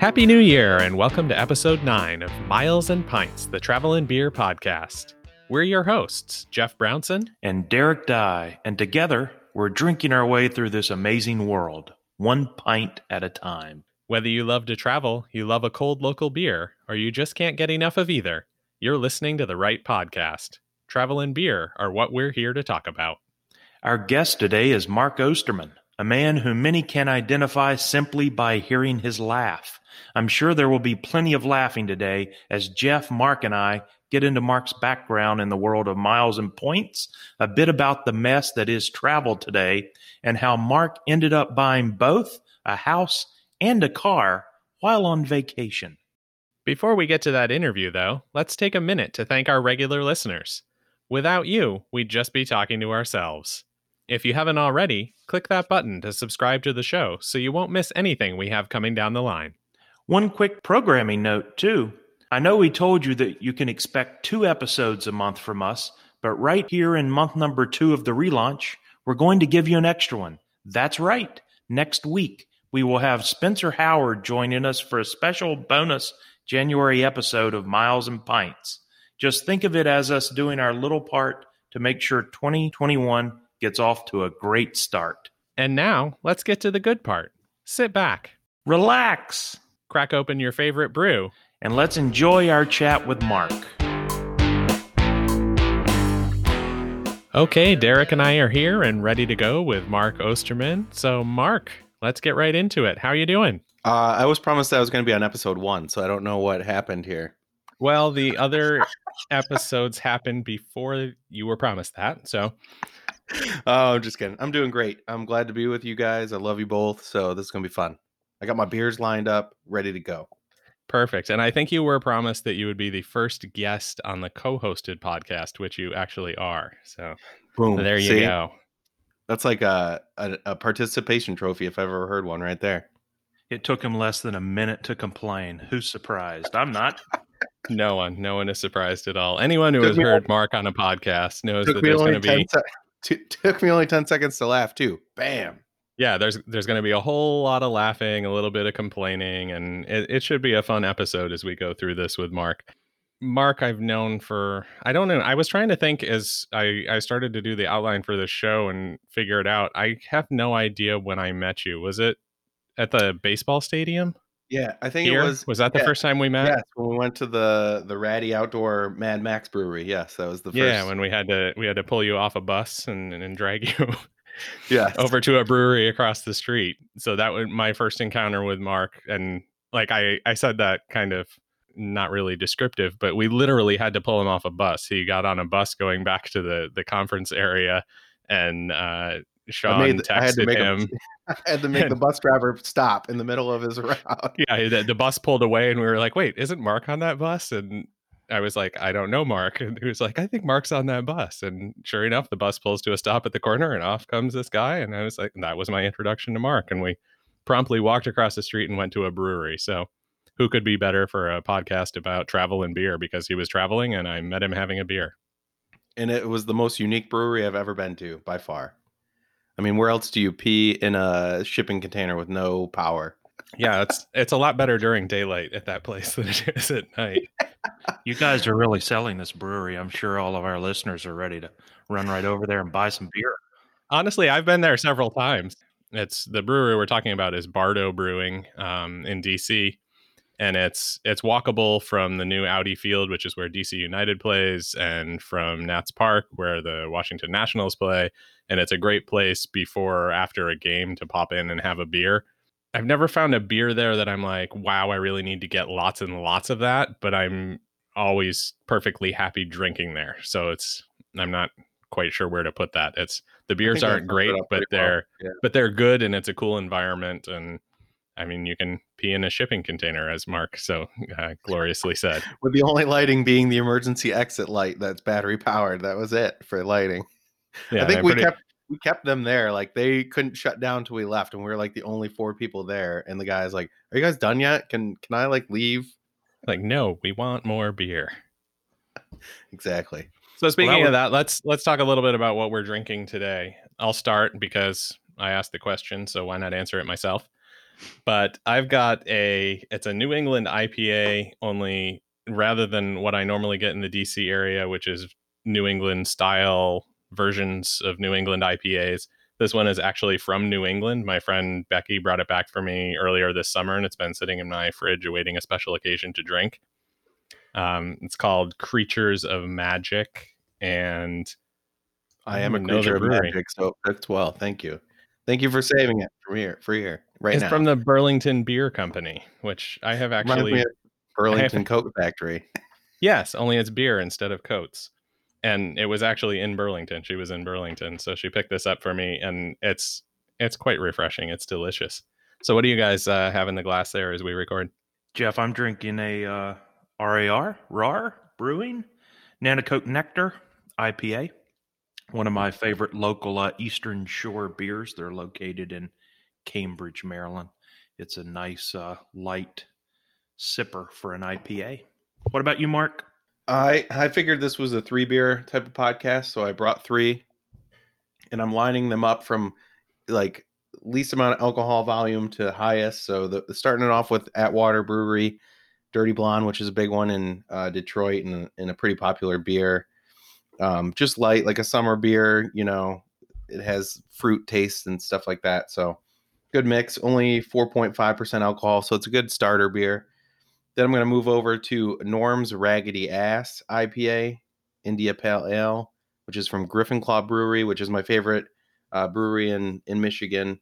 Happy New Year, and welcome to episode 9 of Miles and Pints, the Travel and Beer podcast. We're your hosts, Jeff Brownson and Derek Dye, and together we're drinking our way through this amazing world, one pint at a time. Whether you love to travel, you love a cold local beer, or you just can't get enough of either, you're listening to the right podcast. Travel and beer are what we're here to talk about. Our guest today is Mark Osterman, a man whom many can identify simply by hearing his laugh. I'm sure there will be plenty of laughing today as Jeff, Mark, and I get into Mark's background in the world of miles and points, a bit about the mess that is travel today, and how Mark ended up buying both a house and a car while on vacation. Before we get to that interview, though, let's take a minute to thank our regular listeners. Without you, we'd just be talking to ourselves. If you haven't already, click that button to subscribe to the show so you won't miss anything we have coming down the line. One quick programming note, too. I know we told you that you can expect two episodes a month from us, but right here in month number two of the relaunch, we're going to give you an extra one. That's right. Next week, we will have Spencer Howard joining us for a special bonus January episode of Miles and Pints. Just think of it as us doing our little part to make sure 2021 gets off to a great start. And now, let's get to the good part. Sit back, Relax, crack open your favorite brew, and let's enjoy our chat with Mark. Okay, Derek and I are here and ready to go with Mark Osterman. So, Mark, let's get right into it. How are you doing? Uh, I was promised I was going to be on episode one, so I don't know what happened here. Well, the other episodes happened before you were promised that. So, oh, I'm just kidding. I'm doing great. I'm glad to be with you guys. I love you both. So, this is going to be fun. I got my beers lined up, ready to go. perfect. And I think you were promised that you would be the first guest on the co hosted podcast, which you actually are. So, Boom. there you See? go. That's like a, a, a participation trophy if I've ever heard one right there. It took him less than a minute to complain. Who's surprised? I'm not. No one, no one is surprised at all. Anyone who Took has me heard Mark on a podcast knows that there's going to be se- t- took me only 10 seconds to laugh, too. Bam. yeah there's there's going to be a whole lot of laughing a little bit of complaining and it, it should be a fun episode as we go through this with mark mark i've known for i don't know i was trying to think as i i started to do the outline for this show and figure it out i have no idea when i met you was it at the baseball stadium Yeah, I think here it was. was that the yeah, first time we met Yes, when we went to the the ratty outdoor Mad Max brewery. Yes, that was the first. yeah when we had to we had to pull you off a bus and and drag you yeah, over to a brewery across the street. So that was my first encounter with Mark. And like I, I said that kind of not really descriptive, but we literally had to pull him off a bus. He got on a bus going back to the the conference area, and uh, Sean I, made, the- I had to texted make him. A, I had to make the bus driver stop in the middle of his route. yeah, the, the bus pulled away, and we were like, "Wait, isn't Mark on that bus?" And I was like, "I don't know, Mark." And he was like, "I think Mark's on that bus." And sure enough, the bus pulls to a stop at the corner, and off comes this guy. And I was like, "That was my introduction to Mark." And we promptly walked across the street and went to a brewery. So, who could be better for a podcast about travel and beer? Because he was traveling, and I met him having a beer. and it was the most unique brewery I've ever been to by far. I mean, where else do you pee in a shipping container with no power? Yeah, it's it's a lot better during daylight at that place than it is at night. You guys are really selling this brewery. I'm sure all of our listeners are ready to run right over there and buy some beer. Honestly, I've been there several times. It's the brewery we're talking about is Bardo Brewing um, in DC, and it's it's walkable from the new Audi Field, which is where DC United plays, and from Nats Park, where the Washington Nationals play. And it's a great place before or after a game to pop in and have a beer. I've never found a beer there that I'm like, wow, I really need to get lots and lots of that, but I'm always perfectly happy drinking there. So it's I'm not quite sure where to put that. It's the beers aren't great, but they're Yeah. but they're good and it's a cool environment and I mean you can pee in a shipping container as Mark so uh, gloriously said. With the only lighting being the emergency exit light that's battery powered. That was it for lighting. Yeah, I think we pretty- kept we kept them there. Like they couldn't shut down till we left, and we were like the only four people there. And the guy's like, "Are you guys done yet? Can can I like leave?" like no, we want more beer. Exactly. So speaking was- of that, let's let's talk a little bit about what we're drinking today. I'll start because I asked the question, so why not answer it myself? But I've got a it's a New England IPA only rather than what I normally get in the DC area, which is New England style versions of New England IPAs. This one is actually from New England. My friend Becky brought it back for me earlier this summer, and it's been sitting in my fridge awaiting a special occasion to drink. Um, it's called Creatures of Magic, and I am a don't know the creature of magic, so that's well. Thank you, thank you for saving it from here, for here, right it's now. from the Burlington Beer Company, which I have actually me of Burlington Coat Factory. Yes, only it's beer instead of coats. And it was actually in Burlington. She was in Burlington, so she picked this up for me, and it's it's quite refreshing. It's delicious. So, what do you guys uh, have in the glass there as we record? Jeff, I'm drinking a uh, RAR, RAR Brewing Nanticoke Nectar IPA. One of my favorite local uh, Eastern Shore beers. They're located in Cambridge, Maryland. It's a nice, uh, light sipper for an IPA. What about you, Mark? I I figured this was a three beer type of podcast, so I brought three, and I'm lining them up from like least amount of alcohol volume to highest. So the starting it off with Atwater Brewery, Dirty Blonde, which is a big one in uh, Detroit and, and a pretty popular beer. Um, just light, like a summer beer. You know, it has fruit taste and stuff like that. So good mix. Only 4.5% alcohol, so it's a good starter beer. Then I'm going to move over to Norm's Raggedy Ass IPA, India Pale Ale, which is from Griffin Claw Brewery, which is my favorite uh, brewery in in Michigan.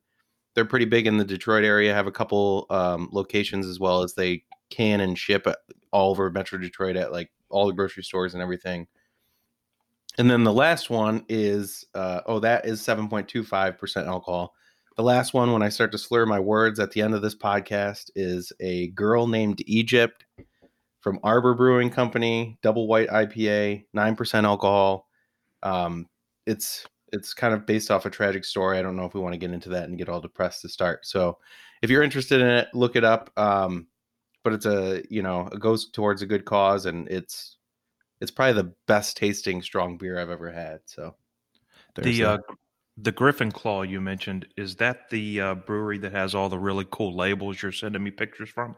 They're pretty big in the Detroit area. Have a couple um, locations as well as they can and ship all over Metro Detroit at like all the grocery stores and everything. And then the last one is uh, oh that is 7.25% alcohol. The last one, when I start to slur my words at the end of this podcast, is a girl named Egypt from Arbor Brewing Company, double white IPA, nine percent alcohol. Um, it's it's kind of based off a tragic story. I don't know if we want to get into that and get all depressed to start. So, if you're interested in it, look it up. Um, but it's a you know it goes towards a good cause, and it's it's probably the best tasting strong beer I've ever had. So, the uh. The Griffin Claw you mentioned is that the uh, brewery that has all the really cool labels you're sending me pictures from?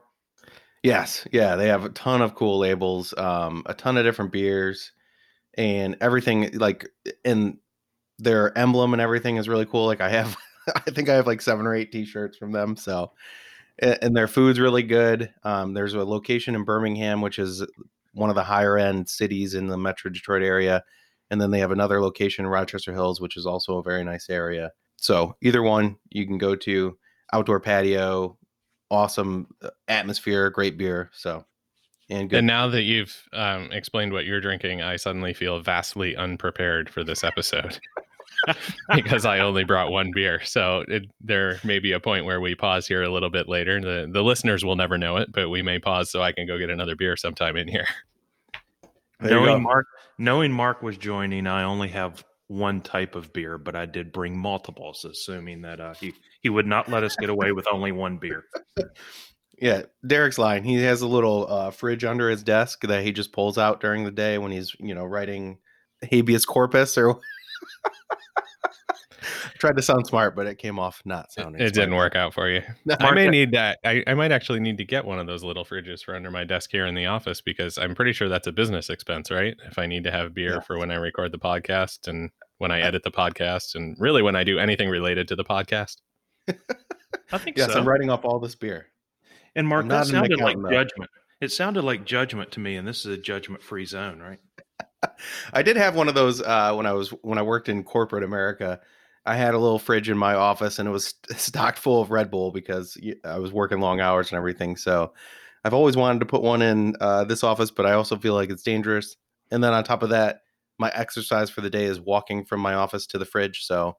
Yes, yeah, they have a ton of cool labels, um, a ton of different beers, and everything. Like, and their emblem and everything is really cool. Like, I have, I think I have like seven or eight T-shirts from them. So, and their food's really good. Um, there's a location in Birmingham, which is one of the higher end cities in the Metro Detroit area, and then they have another location in Rochester Hills, which is also a very nice area. So, either one you can go to. Outdoor patio, awesome uh, atmosphere, great beer. So, and good. And now that you've um, explained what you're drinking, I suddenly feel vastly unprepared for this episode because I only brought one beer. So it, there may be a point where we pause here a little bit later. The the listeners will never know it, but we may pause so I can go get another beer sometime in here. There you go. knowing Mark, knowing Mark was joining, I only have one type of beer, but I did bring multiples, assuming that uh, he he would not let us get away with only one beer. Yeah, Derek's line. He has a little uh, fridge under his desk that he just pulls out during the day when he's, you know, writing habeas corpus or. Tried to sound smart, but it came off not sounding. it didn't work out for you. No. I may need that. I, I might actually need to get one of those little fridges for under my desk here in the office because I'm pretty sure that's a business expense, right? If I need to have beer Yeah. for when I record the podcast and when I edit the podcast and really when I do anything related to the podcast. I think Yes, so. I'm writing up all this beer. And Mark, that sounded like though. judgment. It sounded like judgment to me, and this is a judgment-free zone, right? I did have one of those uh, when I was when I worked in corporate America. I had a little fridge in my office, and it was stocked full of Red Bull because I was working long hours and everything. So I've always wanted to put one in uh, this office, but I also feel like it's dangerous. And then on top of that, my exercise for the day is walking from my office to the fridge. So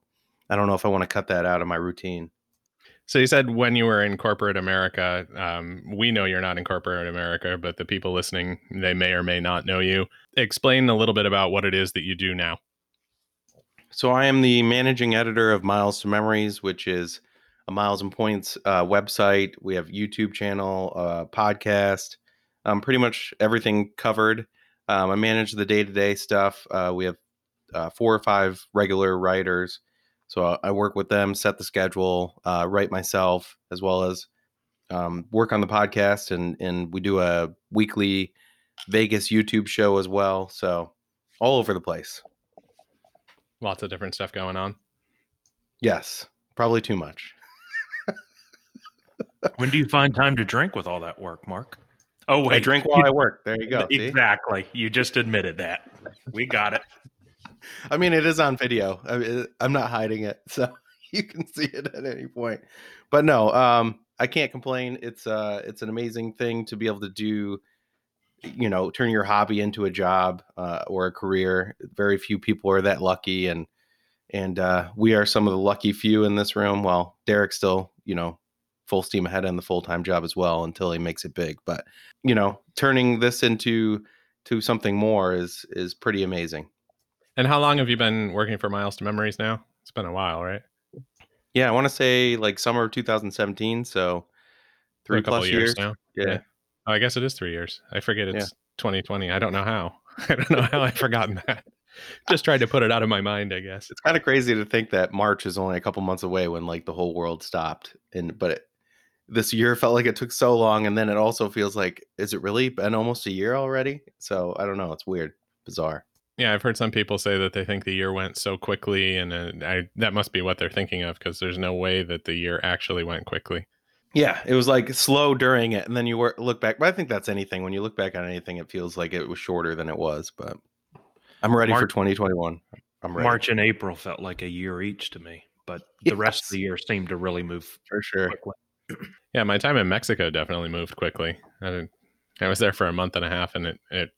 I don't know if I want to cut that out of my routine. So you said when you were in corporate America, um, we know you're not in corporate America, but the people listening, they may or may not know you. Explain a little bit about what it is that you do now. So I am the managing editor of Miles to Memories, which is a Miles and Points uh, website. We have YouTube channel, uh, podcast, um, pretty much everything covered. Um, I manage the day to day stuff. Uh, we have uh, four or five regular writers, So I, work with them, set the schedule, uh, write myself, as well as um, work on the podcast, and and we do a weekly Vegas YouTube show as well. So all over the place. Lots of different stuff going on. Yes, probably too much. When do you find time to drink with all that work, Mark? Oh, wait. I drink while I work. There you go. see? Exactly. You just admitted that. We got it. I mean, it is on video. I mean, I'm not hiding it, so you can see it at any point. But no, um, I can't complain. It's uh, it's an amazing thing to be able to do. You know, turn your hobby into a job uh, or a career. Very few people are that lucky, and and uh, we are some of the lucky few in this room. Well, Derek's still, you know, full steam ahead on the full time job as well until he makes it big. But you know, turning this into to something more is is pretty amazing. And how long have you been working for Miles to Memories now? It's been a while, right? Yeah, I want to say like summer of 2017. So three plus years years. now. Yeah. Yeah. Oh, I guess it is three years. I forget Yeah. it's 2020. I don't know how. I don't know how I've forgotten that. Just tried to put it out of my mind, I guess. It's kind of crazy to think that March is only a couple months away when like the whole world stopped. And but it, this year felt like it took so long, and then it also feels like is it really been almost a year already? So I don't know. It's weird, bizarre. Yeah, I've heard some people say that they think the year went so quickly, and uh, I, that must be what they're thinking of because there's no way that the year actually went quickly. Yeah, it was like slow during it, and then you work, look back. But I think that's anything. When you look back on anything, it feels like it was shorter than it was. But I'm ready for 2021. I'm ready March and April felt like a year each to me, but the rest of the year seemed to really move for sure. quickly. Yeah, my time in Mexico definitely moved quickly. I, I was there for a month and a half, and it, it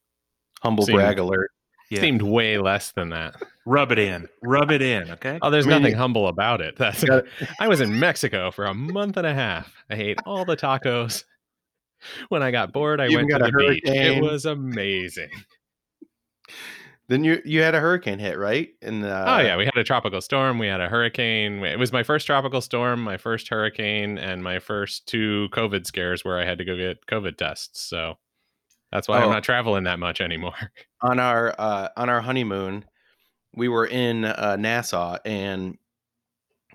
Humble Seemed- brag alert. Yeah. seemed way less than that. Rub it in. Rub it in. Okay. Oh, there's I mean, nothing humble about it. That's Got I was in Mexico for a month and a half. I ate all the tacos. When I got bored, I went to the got a beach. It was amazing. Then you you had a hurricane hit, right? And uh, oh yeah, we had a tropical storm. We had a hurricane. It was my first tropical storm, my first hurricane, and my first two COVID scares where I had to go get COVID tests. So that's why Oh. I'm not traveling that much anymore. on our uh, on our honeymoon, we were in uh, Nassau, and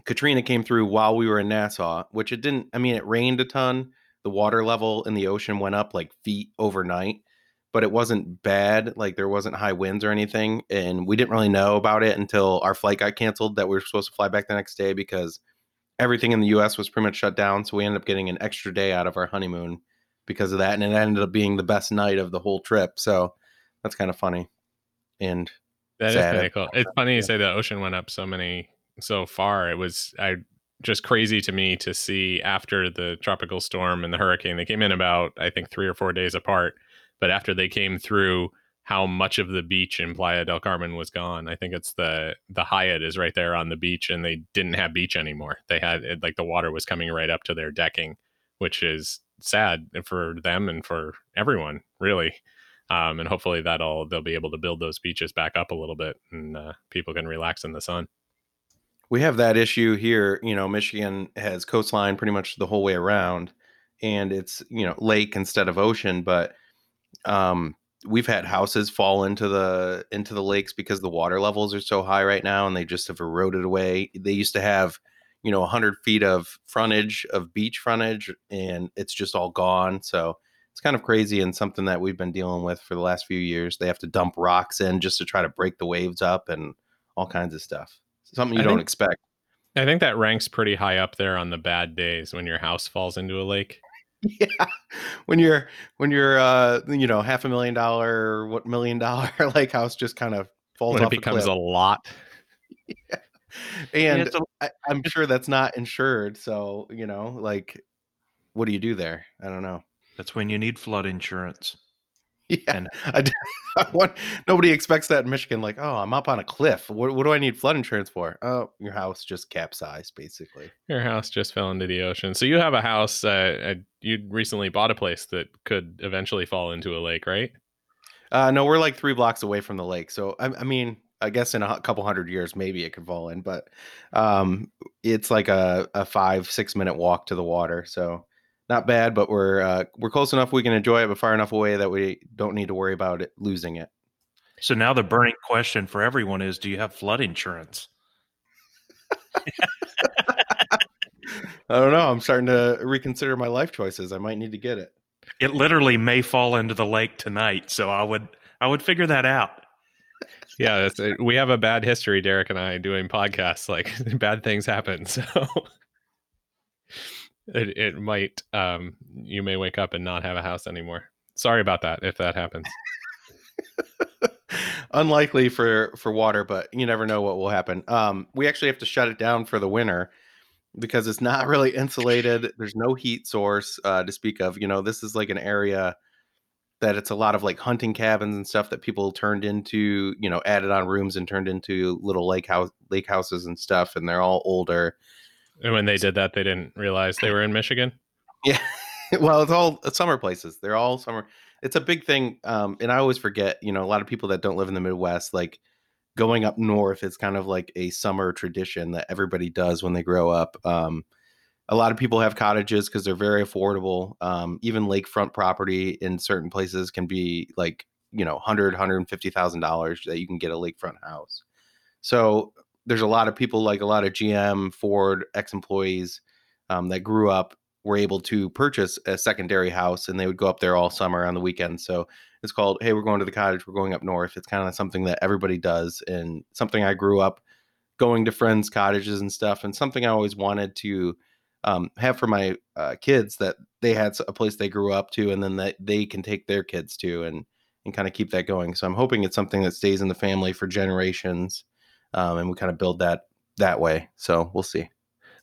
Katrina came through while we were in Nassau. Which it didn't. I mean, it rained a ton. The water level in the ocean went up like feet overnight, but it wasn't bad. Like there wasn't high winds or anything, and we didn't really know about it until our flight got canceled. That we were supposed to fly back the next day because everything in the U.S. was pretty much shut down. So we ended up getting an extra day out of our honeymoon because of that, and it ended up being the best night of the whole trip. So that's kind of funny. And That is kind of cool. It's funny you say the ocean went up so many so far. It was I just crazy to me to see after the tropical storm and the hurricane. They came in about I think three or four days apart, but after they came through, how much of the beach in Playa del Carmen was gone. I think it's the the Hyatt is right there on the beach, and they didn't have beach anymore. They had it, like the water was coming right up to their decking, which is sad for them and for everyone, really um, and hopefully that'll they'll be able to build those beaches back up a little bit and uh, people can relax in the sun we have that issue here. You know, Michigan has coastline pretty much the whole way around, and it's you know lake instead of ocean. But um, we've had houses fall into the into the lakes because the water levels are so high right now, and they just have eroded away. They used to have you know 100 feet of frontage of beach frontage, and it's just all gone. So it's kind of crazy and something that we've been dealing with for the last few years. They have to dump rocks in just to try to break the waves up and all kinds of stuff. Something you I don't think- expect. i think that ranks pretty high up there on the bad days when your house falls into a lake yeah when you're when you're uh you know half a million dollar what million dollar lake house just kind of falls when it becomes a a cliff. lot and it's a- I, i'm sure that's not insured so you know like what do you do there i don't know That's when you need flood insurance. yeah And- I, d- I want, nobody expects that in michigan like oh i'm up on a cliff what, what do i need flood insurance for oh your house just capsized basically your house just fell into the ocean so you have a house uh, uh, you recently bought a place that could eventually fall into a lake right Uh, no, we're like three blocks away from the lake. So I, I mean, I guess in a couple hundred years, maybe it could fall in, but um, it's like a, a five six minute walk to the water. So not bad, but we're uh, we're close enough we can enjoy it, but far enough away that we don't need to worry about it losing it. So now the burning question for everyone is do you have flood insurance? I don't know. I'm starting to reconsider my life choices. I might need to get it. It literally may fall into the lake tonight, so I would I would figure that out. Yeah, it, we have a bad history, Derek and I, doing podcasts. Like bad things happen, so it it might um you may wake up and not have a house anymore. Sorry about that if that happens. Unlikely for for water, but you never know what will happen. Um, we actually have to shut it down for the winter because it's not really insulated. There's no heat source uh, to speak of. You know, this is like an area that it's a lot of like hunting cabins and stuff that people turned into, you know, added on rooms and turned into little lake house lake houses and stuff, and they're all older. And when they did that, they didn't realize they were in Michigan. Yeah, well, it's all summer places. They're all summer. It's a big thing, um, and I always forget. You know, a lot of people that don't live in the Midwest, like going up north, it's kind of like a summer tradition that everybody does when they grow up. Um, a lot of people have cottages because they're very affordable. Um, even lakefront property in certain places can be like you know, hundred, hundred and fifty thousand dollars that you can get a lakefront house. So there's a lot of people, like a lot of GM, Ford, ex-employees um, that grew up were able to purchase a secondary house, and they would go up there all summer on the weekends. So it's called, "Hey, we're going to the cottage. We're going up north." It's kind of something that everybody does, and something I grew up going to friends' cottages and stuff, and something I always wanted to um, have for my uh, kids that they had a place they grew up to, and then that they can take their kids to, and and kind of keep that going. So I'm hoping it's something that stays in the family for generations, um, and we kind of build that that way. So we'll see.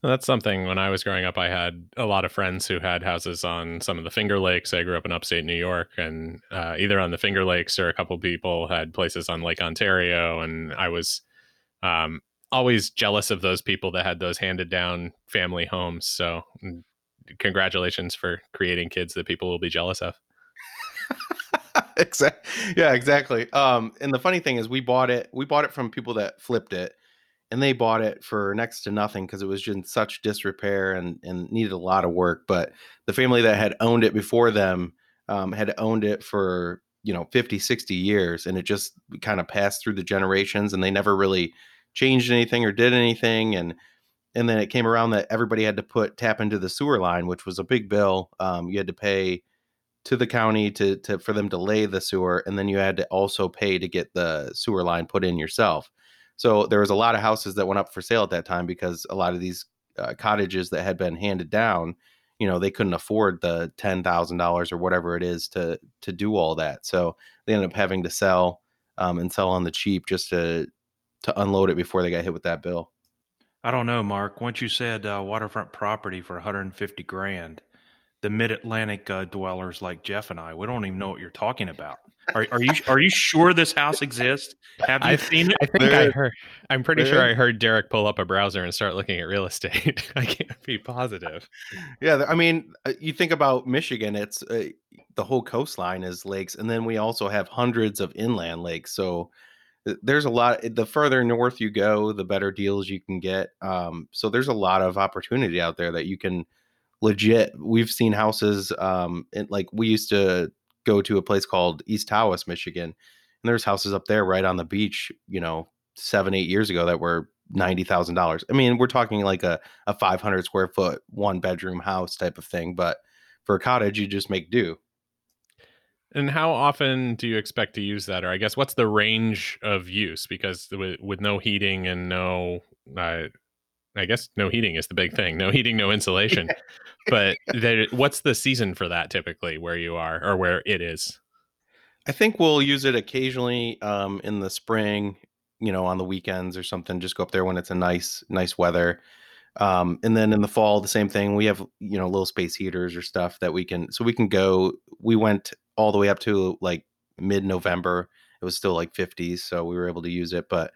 Well, that's something when I was growing up, I had a lot of friends who had houses on some of the Finger Lakes. I grew up in upstate New York, and uh, either on the Finger Lakes or a couple people had places on Lake Ontario. And I was um, always jealous of those people that had those handed down family homes. So, mm, congratulations for creating kids that people will be jealous of. exactly. Yeah, exactly. Um, and the funny thing is, we bought it. We bought it from people that flipped it, and they bought it for next to nothing because it was in such disrepair and and needed a lot of work. But the family that had owned it before them um, had owned it for you know 50 60 years and it just kind of passed through the generations and they never really changed anything or did anything and and then it came around that everybody had to put tap into the sewer line which was a big bill um, you had to pay to the county to, to for them to lay the sewer and then you had to also pay to get the sewer line put in yourself so there was a lot of houses that went up for sale at that time because a lot of these uh, cottages that had been handed down you know they couldn't afford the $10000 or whatever it is to to do all that so they ended up having to sell um, and sell on the cheap just to to unload it before they got hit with that bill. I don't know, Mark. Once you said uh, waterfront property for 150 grand, the Mid Atlantic uh, dwellers like Jeff and I, we don't even know what you're talking about. Are, are you are you sure this house exists? Have you I've, seen it? I think there, I heard. I'm pretty there. sure I heard Derek pull up a browser and start looking at real estate. I can't be positive. Yeah, I mean, uh, you think about Michigan. It's uh, the whole coastline is lakes, and then we also have hundreds of inland lakes. So there's a lot the further north you go the better deals you can get um, so there's a lot of opportunity out there that you can legit we've seen houses um, in, like we used to go to a place called east tawas michigan and there's houses up there right on the beach you know seven eight years ago that were $90000 i mean we're talking like a, a 500 square foot one bedroom house type of thing but for a cottage you just make do and how often do you expect to use that? Or I guess what's the range of use? Because with, with no heating and no, uh, I guess no heating is the big thing. No heating, no insulation. but there, what's the season for that typically where you are or where it is? I think we'll use it occasionally um, in the spring, you know, on the weekends or something. Just go up there when it's a nice, nice weather. Um, and then in the fall, the same thing. We have, you know, little space heaters or stuff that we can, so we can go. We went all the way up to like mid November. It was still like 50s, so we were able to use it. But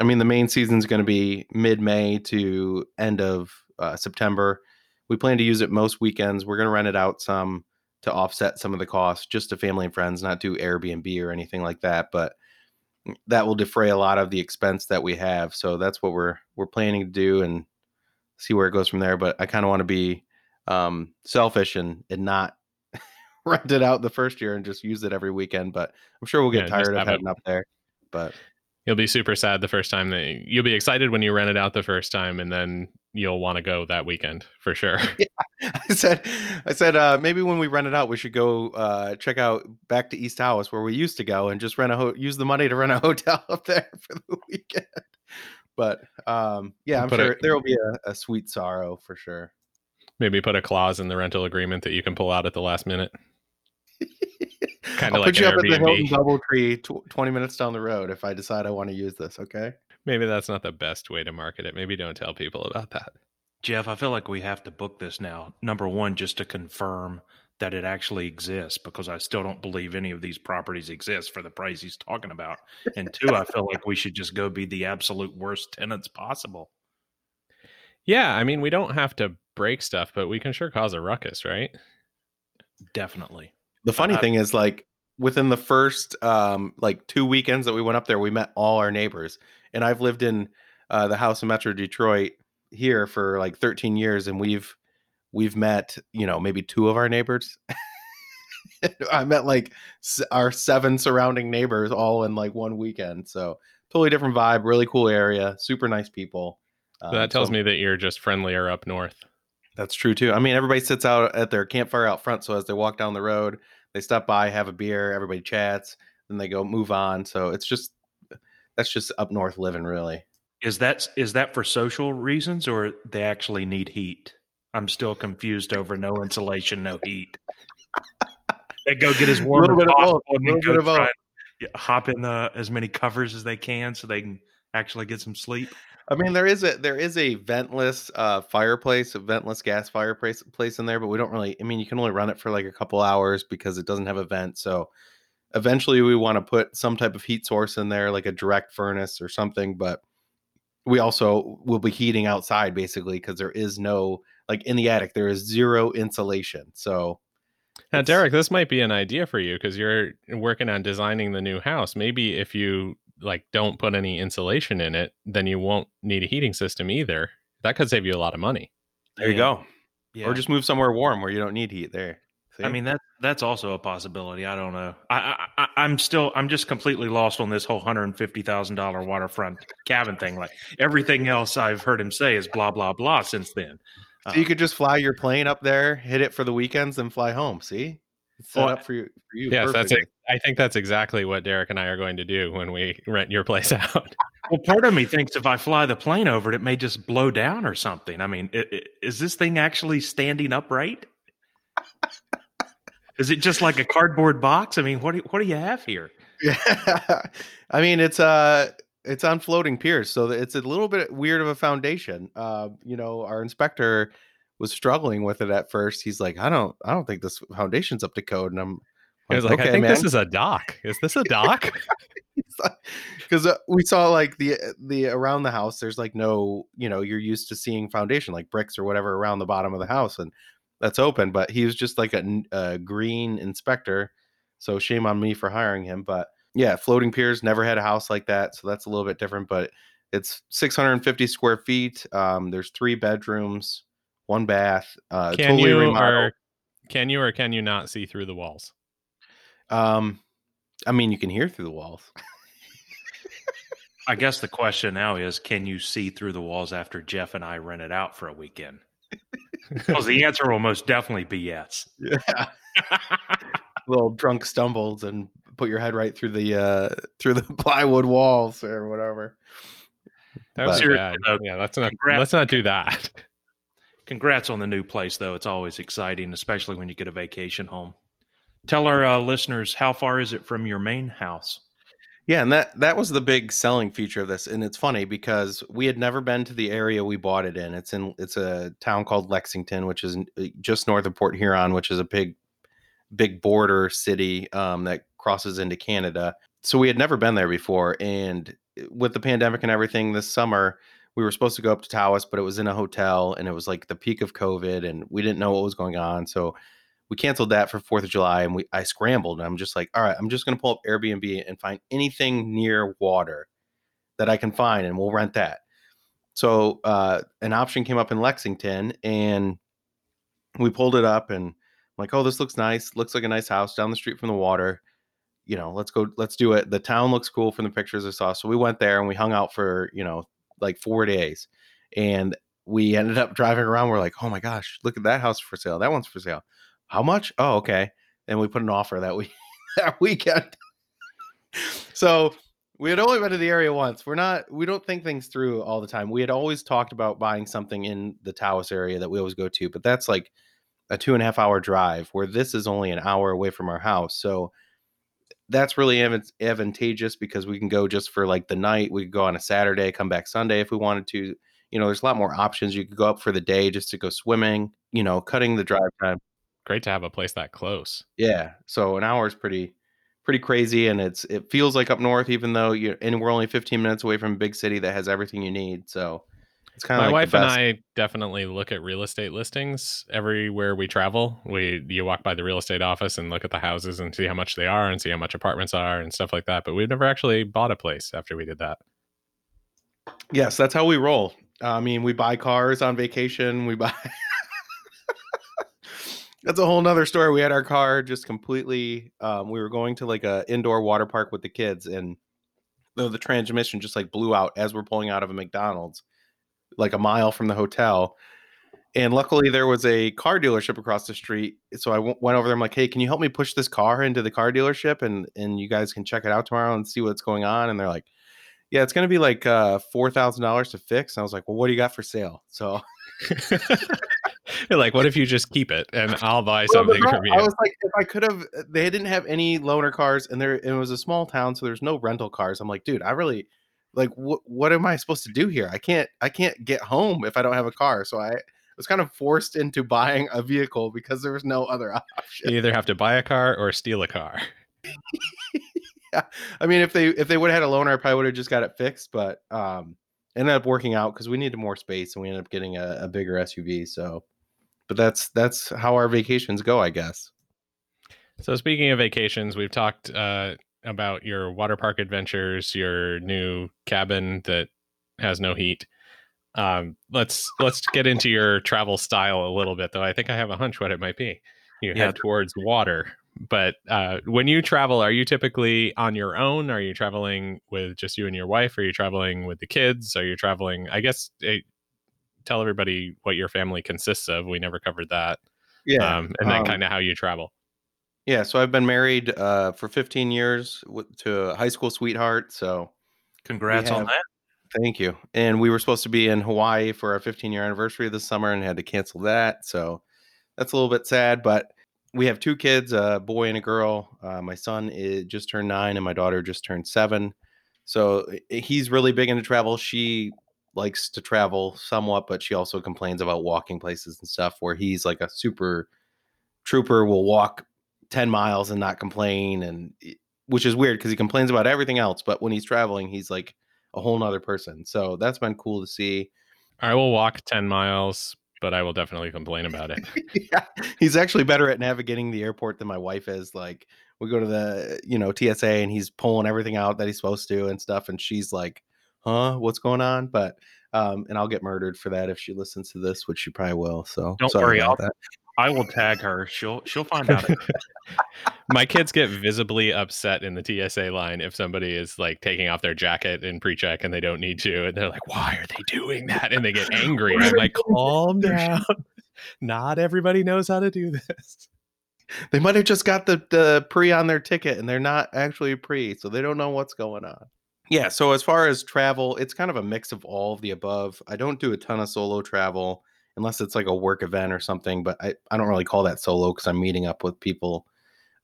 I mean, the main season is going to be mid May to end of uh, September. We plan to use it most weekends. We're going to rent it out some to offset some of the costs, just to family and friends, not do Airbnb or anything like that. But that will defray a lot of the expense that we have. So that's what we're we're planning to do and see where it goes from there. But I kind of want to be um, selfish and and not rent it out the first year and just use it every weekend. But I'm sure we'll get yeah, tired of heading it. up there. But You'll be super sad the first time that you'll be excited when you rent it out the first time, and then you'll want to go that weekend for sure. I said, I said, uh, maybe when we rent it out, we should go uh, check out back to East Tawas where we used to go and just rent a ho- use the money to rent a hotel up there for the weekend. But um, yeah, I'm Put sure there will be a, a sweet sorrow for sure. Maybe put a clause in the rental agreement that you can pull out at the last minute. Kind I'll of like put you an up at the Hilton DoubleTree tw- 20 minutes down the road if I decide I want to use this. Okay. Maybe that's not the best way to market it. Maybe don't tell people about that. Jeff, I feel like we have to book this now. Number one, just to confirm that it actually exists, because I still don't believe any of these properties exist for the price he's talking about. And two, I feel like we should just go be the absolute worst tenants possible. Yeah, I mean, we don't have to break stuff, but we can sure cause a ruckus, right? Definitely. The funny Uh, thing is, like, within the first um like two weekends that we went up there, we met all our neighbors. And I've lived in uh, the house in Metro Detroit here for like 13 years, and we've we've met you know maybe two of our neighbors. I met like s- our seven surrounding neighbors all in like one weekend. So totally different vibe, really cool area, super nice people. So Um, that tells so- me that you're just friendlier up north. That's true too. I mean, everybody sits out at their campfire out front. So as they walk down the road, they stop by, have a beer, everybody chats, then they go move on. So it's just that's just up north living, really. Is that is that for social reasons or they actually need heat? I'm still confused over no insulation, no heat. They go get as warm as possible and then go bit of both. try and hop in the as many covers as they can so they can actually get some sleep. I mean, there is a there is a ventless uh, fireplace, a ventless gas fireplace place in there, but we don't really. I mean, you can only run it for like a couple hours because it doesn't have a vent. So eventually, we want to put some type of heat source in there, like a direct furnace or something. But we also will be heating outside basically because there is no like in the attic there is zero insulation. So Now, Derek, this might be an idea for you because you're working on designing the new house. Maybe if you like don't put any insulation in it, then you won't need a heating system either. That could save you a lot of money. there you go. Yeah. Or just move somewhere warm where you don't need heat. There. I mean that that's also a possibility. I don't know. I, I, I I'm still I'm just completely lost on this whole hundred and fifty thousand dollar waterfront cabin thing. Like everything else I've heard him say is blah blah blah since then. So you um, could just fly your plane up there, hit it for the weekends, and fly home. See, it's set Well, up for you. For you yes, that's it. I think that's exactly what Derek and I are going to do when we rent your place out. Well, part of me thinks if I fly the plane over it, it may just blow down or something. I mean, i- i- is this thing actually standing upright? Is it just like a cardboard box? I mean, what do, what do you have here? Yeah, I mean it's uh it's on floating piers, so it's a little bit weird of a foundation. Uh, you know, our inspector was struggling with it at first. He's like, I don't, I don't think this foundation's up to code, and I'm. I was like, I think man." this is a dock. Is this a dock? because uh, we saw like the the around the house there's like no you know you're used to seeing foundation like bricks or whatever around the bottom of the house and that's open but he was just like a green inspector so shame on me for hiring him but yeah floating piers never had a house like that so that's a little bit different but it's 650 square feet um there's three bedrooms one bath uh can totally you remodeled. or can you or can you not see through the walls? um i mean you can hear through the walls I guess the question now is can you see through the walls after Jeff and I rent it out for a weekend? Because the answer will most definitely be yes. yeah little drunk stumbles and put your head right through the uh through the plywood walls or whatever. That was But- bad. though, Yeah, let's not congrats- let's not do that. Congrats on the new place, though. It's always exciting, especially when you get a vacation home. Tell our uh, listeners how far is it from your main house? Yeah, and that that was the big selling feature of this. And it's funny because we had never been to the area we bought it in. It's in it's a town called Lexington, which is uh, just north of Port Huron, which is a big big border city um, that crosses into Canada. So we had never been there before, and uh, with the pandemic and everything this summer, we were supposed to go up to Tawas, but it was in a hotel, and it was like the peak of COVID, and we didn't know what was going on. So we canceled that for Fourth of July, and we I scrambled, and I'm just like, all right, I'm just gonna pull up Airbnb and find anything near water that I can find, and we'll rent that. So uh, an option came up in Lexington, and we pulled it up, and I'm like, oh, this looks nice. Looks like a nice house down the street from the water. you know, let's go, let's do it. The town looks cool from the pictures I saw. So we went there and we hung out for, you know, like four days. And we ended up driving around. We're like, oh my gosh, look at that house for sale. That one's for sale. How much? Oh, okay. And we put an offer that we that weekend. so we had only been to the area once. We're not we don't think things through all the time. We had always talked about buying something in the Tawas area that we always go to, but that's like a two and a half hour drive where this is only an hour away from our house. So that's really advantageous because we can go just for like the night. We could go on a Saturday, come back Sunday if we wanted to. You know, there's a lot more options. You could go up for the day just to go swimming, you know, cutting the drive time. Great to have a place that close. Yeah. So an hour is pretty pretty crazy and it's it feels like up north even though you and we're only 15 minutes away from a big city that has everything you need. So it's kind of my like wife and I definitely look at real estate listings everywhere we travel. We you walk by the real estate office and look at the houses and see how much they are and see how much apartments are and stuff like that. But we've never actually bought a place after we did that. Yes, that's how we roll. I mean, we buy cars on vacation. We buy. that's a whole nother story. We had our car just completely. Um, we were going to like a indoor water park with the kids, and the, the transmission just like blew out as we're pulling out of a McDonald's like a mile from the hotel. And luckily, there was a car dealership across the street. So I w- went over there. I'm like, "Hey, can you help me push this car into the car dealership, and and you guys can check it out tomorrow and see what's going on?" And they're like, "Yeah, it's going to be like uh, four thousand dollars to fix." And I was like, "Well, what do you got for sale?" So like, what if you just keep it and I'll buy something well, from you? I was like, if I could have, they didn't have any loaner cars, and there it was a small town, so there's no rental cars. I'm like, dude, I really, like what what am I supposed to do here? I can't I can't get home if I don't have a car. So I was kind of forced into buying a vehicle because there was no other option. You either have to buy a car or steal a car. yeah. I mean if they if they would have had a loaner, I probably would have just got it fixed, but um ended up working out because we needed more space and we ended up getting a, a bigger SUV. So but that's that's how our vacations go, I guess. So speaking of vacations, we've talked uh, about your water park adventures, your new cabin that has no heat. Um, let's let's get into your travel style a little bit, though. I think I have a hunch what it might be. You yeah. head towards water, but uh, when you travel, are you typically on your own? Are you traveling with just you and your wife? Are you traveling with the kids? Are you traveling? I guess eh, tell everybody what your family consists of. We never covered that. Yeah, um, and then um, kind of how you travel. Yeah, so I've been married uh, for 15 years to a high school sweetheart. So, congrats have, on that. Thank you. And we were supposed to be in Hawaii for our 15 year anniversary this summer and had to cancel that. So, that's a little bit sad. But we have two kids, a boy and a girl. Uh, my son is just turned nine, and my daughter just turned seven. So he's really big into travel. She likes to travel somewhat, but she also complains about walking places and stuff. Where he's like a super trooper, will walk 10 miles and not complain and which is weird because he complains about everything else but when he's traveling he's like a whole nother person so that's been cool to see i will walk 10 miles but i will definitely complain about it yeah he's actually better at navigating the airport than my wife is like we go to the you know tsa and he's pulling everything out that he's supposed to and stuff and she's like huh what's going on but um, and I'll get murdered for that if she listens to this, which she probably will. So don't worry, I'll, that. I will tag her. She'll she'll find out. My kids get visibly upset in the TSA line if somebody is like taking off their jacket in pre-check and they don't need to, and they're like, "Why are they doing that?" And they get angry. I'm like, "Calm down. Not everybody knows how to do this." They might have just got the, the pre on their ticket, and they're not actually pre, so they don't know what's going on. Yeah. So as far as travel, it's kind of a mix of all of the above. I don't do a ton of solo travel unless it's like a work event or something. But I, I don't really call that solo because I'm meeting up with people.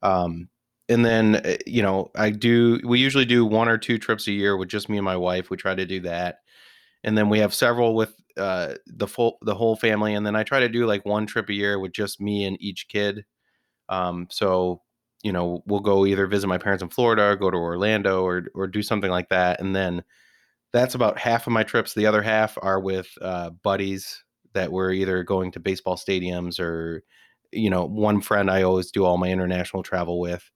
Um, and then eh, you know I do. We usually do one or two trips a year with just me and my wife. We try to do that, and then we have several with uh, the full the whole family. And then I try to do like one trip a year with just me and each kid. Um, so you know we'll go either visit my parents in Florida, or go to Orlando, or or do something like that, and then that's about half of my trips. The other half are with uh, buddies that we're either going to baseball stadiums or you know one friend i always do all my international travel with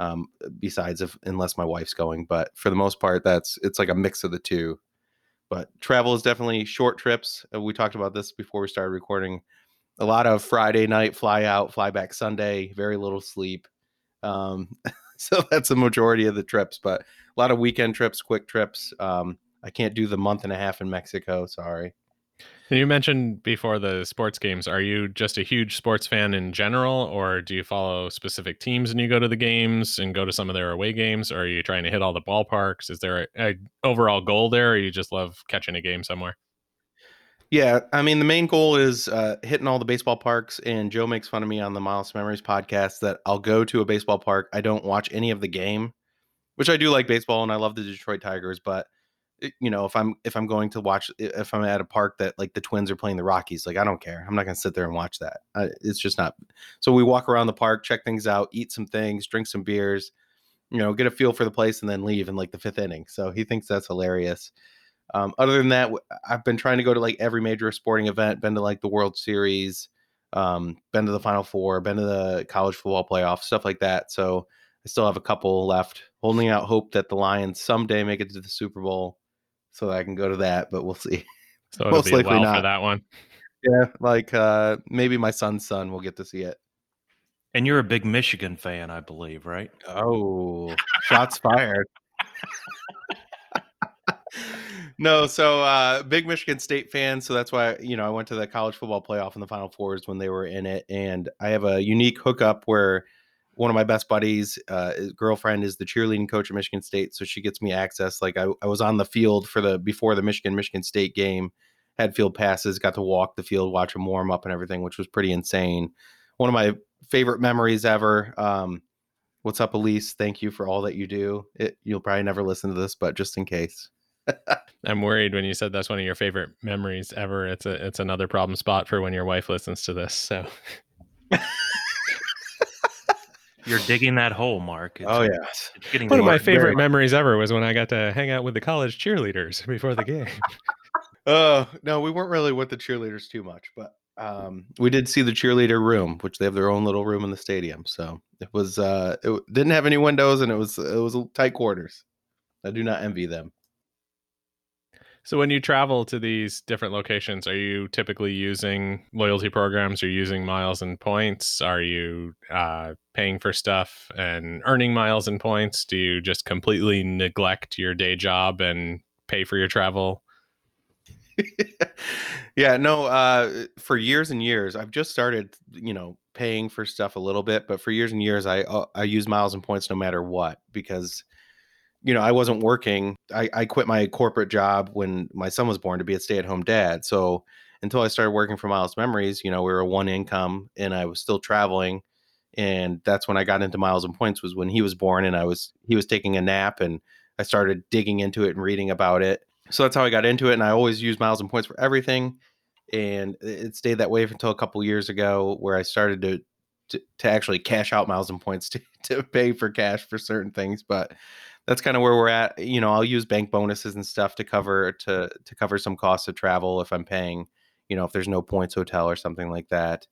um, besides if unless my wife's going but for the most part that's it's like a mix of the two but travel is definitely short trips we talked about this before we started recording a lot of friday night fly out fly back sunday very little sleep um, so that's the majority of the trips. But a lot of weekend trips, quick trips. Um, I can't do the month and a half in Mexico. Sorry. You mentioned before the sports games. Are you just a huge sports fan in general, or do you follow specific teams and you go to the games and go to some of their away games? Or are you trying to hit all the ballparks? Is there a, a overall goal there, or you just love catching a game somewhere? Yeah, I mean the main goal is uh, hitting all the baseball parks. And Joe makes fun of me on the Miles Memories podcast that I'll go to a baseball park. I don't watch any of the game, which I do like baseball and I love the Detroit Tigers, but you know if i'm if i'm going to watch if i'm at a park that like the twins are playing the rockies like i don't care. I'm not going to sit there and watch that. I, it's just not so we walk around the park check things out eat some things drink some beers you know get a feel for the place and then leave in like the fifth inning. So he thinks that's hilarious. Um, other than that i've been trying to go to like every major sporting event been to like the world series um, been to the final four been to the college football playoff stuff like that. So i still have a couple left holding out hope that the lions someday make it to the super bowl so I can go to that, but we'll see. So it'll Most likely well not. for that one. Yeah, like uh maybe my son's son will get to see it. And you're a big Michigan fan, I believe, right? Oh, shots fired. no, so uh big Michigan State fan, so that's why you know I went to the college football playoff in the final fours when they were in it and I have a unique hookup where one of my best buddies, uh, girlfriend is the cheerleading coach at Michigan State, so she gets me access. Like I, I was on the field for the before the Michigan Michigan State game, had field passes, got to walk the field, watch them warm up and everything, which was pretty insane. One of my favorite memories ever. Um, what's up, Elise? Thank you for all that you do. It, you'll probably never listen to this, but just in case. I'm worried when you said that's one of your favorite memories ever. It's a it's another problem spot for when your wife listens to this. So You're digging that hole, Mark. It's, oh yeah. It's getting One of my favorite memories ever was when I got to hang out with the college cheerleaders before the game. Oh no, we weren't really with the cheerleaders too much, but um, we did see the cheerleader room, which they have their own little room in the stadium. So it was uh, it didn't have any windows, and it was it was tight quarters. I do not envy them. So when you travel to these different locations, are you typically using loyalty programs? Are you using miles and points? Are you uh, paying for stuff and earning miles and points? Do you just completely neglect your day job and pay for your travel? yeah, no. Uh, for years and years, I've just started, you know, paying for stuff a little bit, but for years and years, I uh, I use miles and points no matter what because you know, I wasn't working. I, I quit my corporate job when my son was born to be a stay at home dad. So until I started working for Miles Memories, you know, we were a one income and I was still traveling. And that's when I got into Miles and Points was when he was born and I was he was taking a nap and I started digging into it and reading about it. So that's how I got into it. And I always use Miles and Points for everything. And it stayed that way until a couple years ago where I started to to, to actually cash out miles and points to, to pay for cash for certain things. But that's kind of where we're at. You know, I'll use bank bonuses and stuff to cover to to cover some costs of travel if I'm paying, you know, if there's no points hotel or something like that.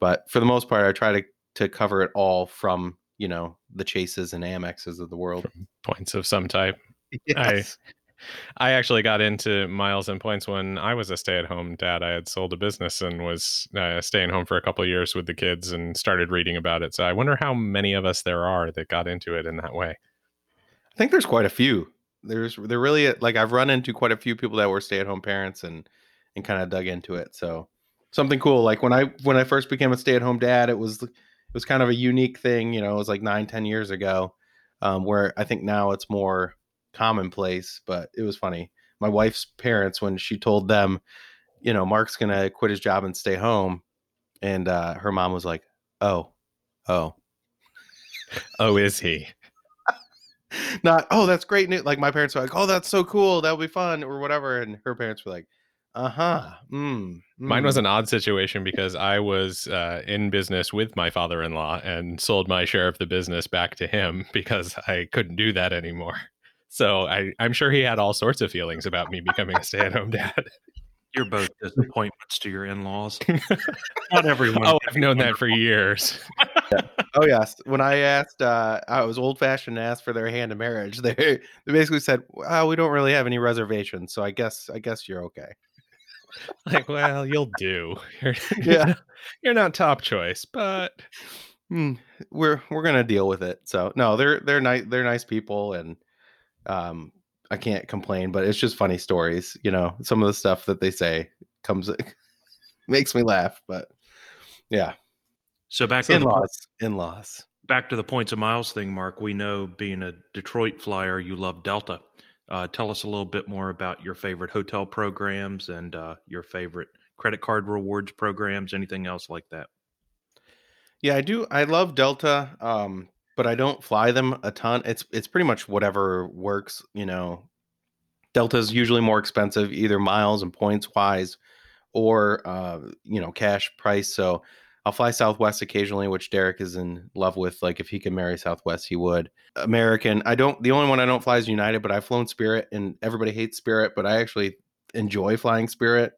But for the most part, I try to to cover it all from you know the chases and amexes of the world. Points of some type. Yes. I I actually got into miles and points when I was a stay-at-home dad. I had sold a business and was uh, staying home for a couple years with the kids and started reading about it. So I wonder how many of us there are that got into it in that way. I think there's quite a few. There's they're really like I've run into quite a few people that were stay at home parents and and kind of dug into it. So something cool. Like when I when I first became a stay at home dad, it was it was kind of a unique thing. You know, it was like nine ten years ago. Um, where I think now it's more commonplace. But it was funny. My wife's parents when she told them, you know, Mark's gonna quit his job and stay home, and uh, her mom was like, "Oh, oh." Oh, is he? not oh that's great news like my parents were like oh that's so cool that'll be fun or whatever and her parents were like uh-huh mm, mm. mine was an odd situation because i was uh, in business with my father-in-law and sold my share of the business back to him because i couldn't do that anymore so I, i'm sure he had all sorts of feelings about me becoming a stay-at-home dad you're both disappointments to your in-laws. Not everyone. Oh, I've known that for years. Oh yes. When I asked, uh, I was old-fashioned and asked for their hand in marriage. They they basically said, "Well, we don't really have any reservations, so I guess I guess you're okay." Like, well, you'll do. You're, yeah, you're not top choice, but hmm, we're we're gonna deal with it. So no, they're they're nice they're nice people, and um, I can't complain. But it's just funny stories, you know. Some of the stuff that they say comes makes me laugh, but yeah. So back In laws, in laws. back to the points of miles thing, Mark. We know being a Detroit flyer, you love Delta. Uh, tell us a little bit more about your favorite hotel programs and uh, your favorite credit card rewards programs. Anything else like that? Yeah, I do. I love Delta, um, but I don't fly them a ton. It's it's pretty much whatever works. You know, Delta's usually more expensive, either miles and points wise, or uh, you know, cash price. So I'll fly Southwest occasionally, which Derek is in love with. Like if he could marry Southwest, he would. American, I don't. The only one I don't fly is United, but I've flown Spirit, and everybody hates Spirit, but I actually enjoy flying Spirit.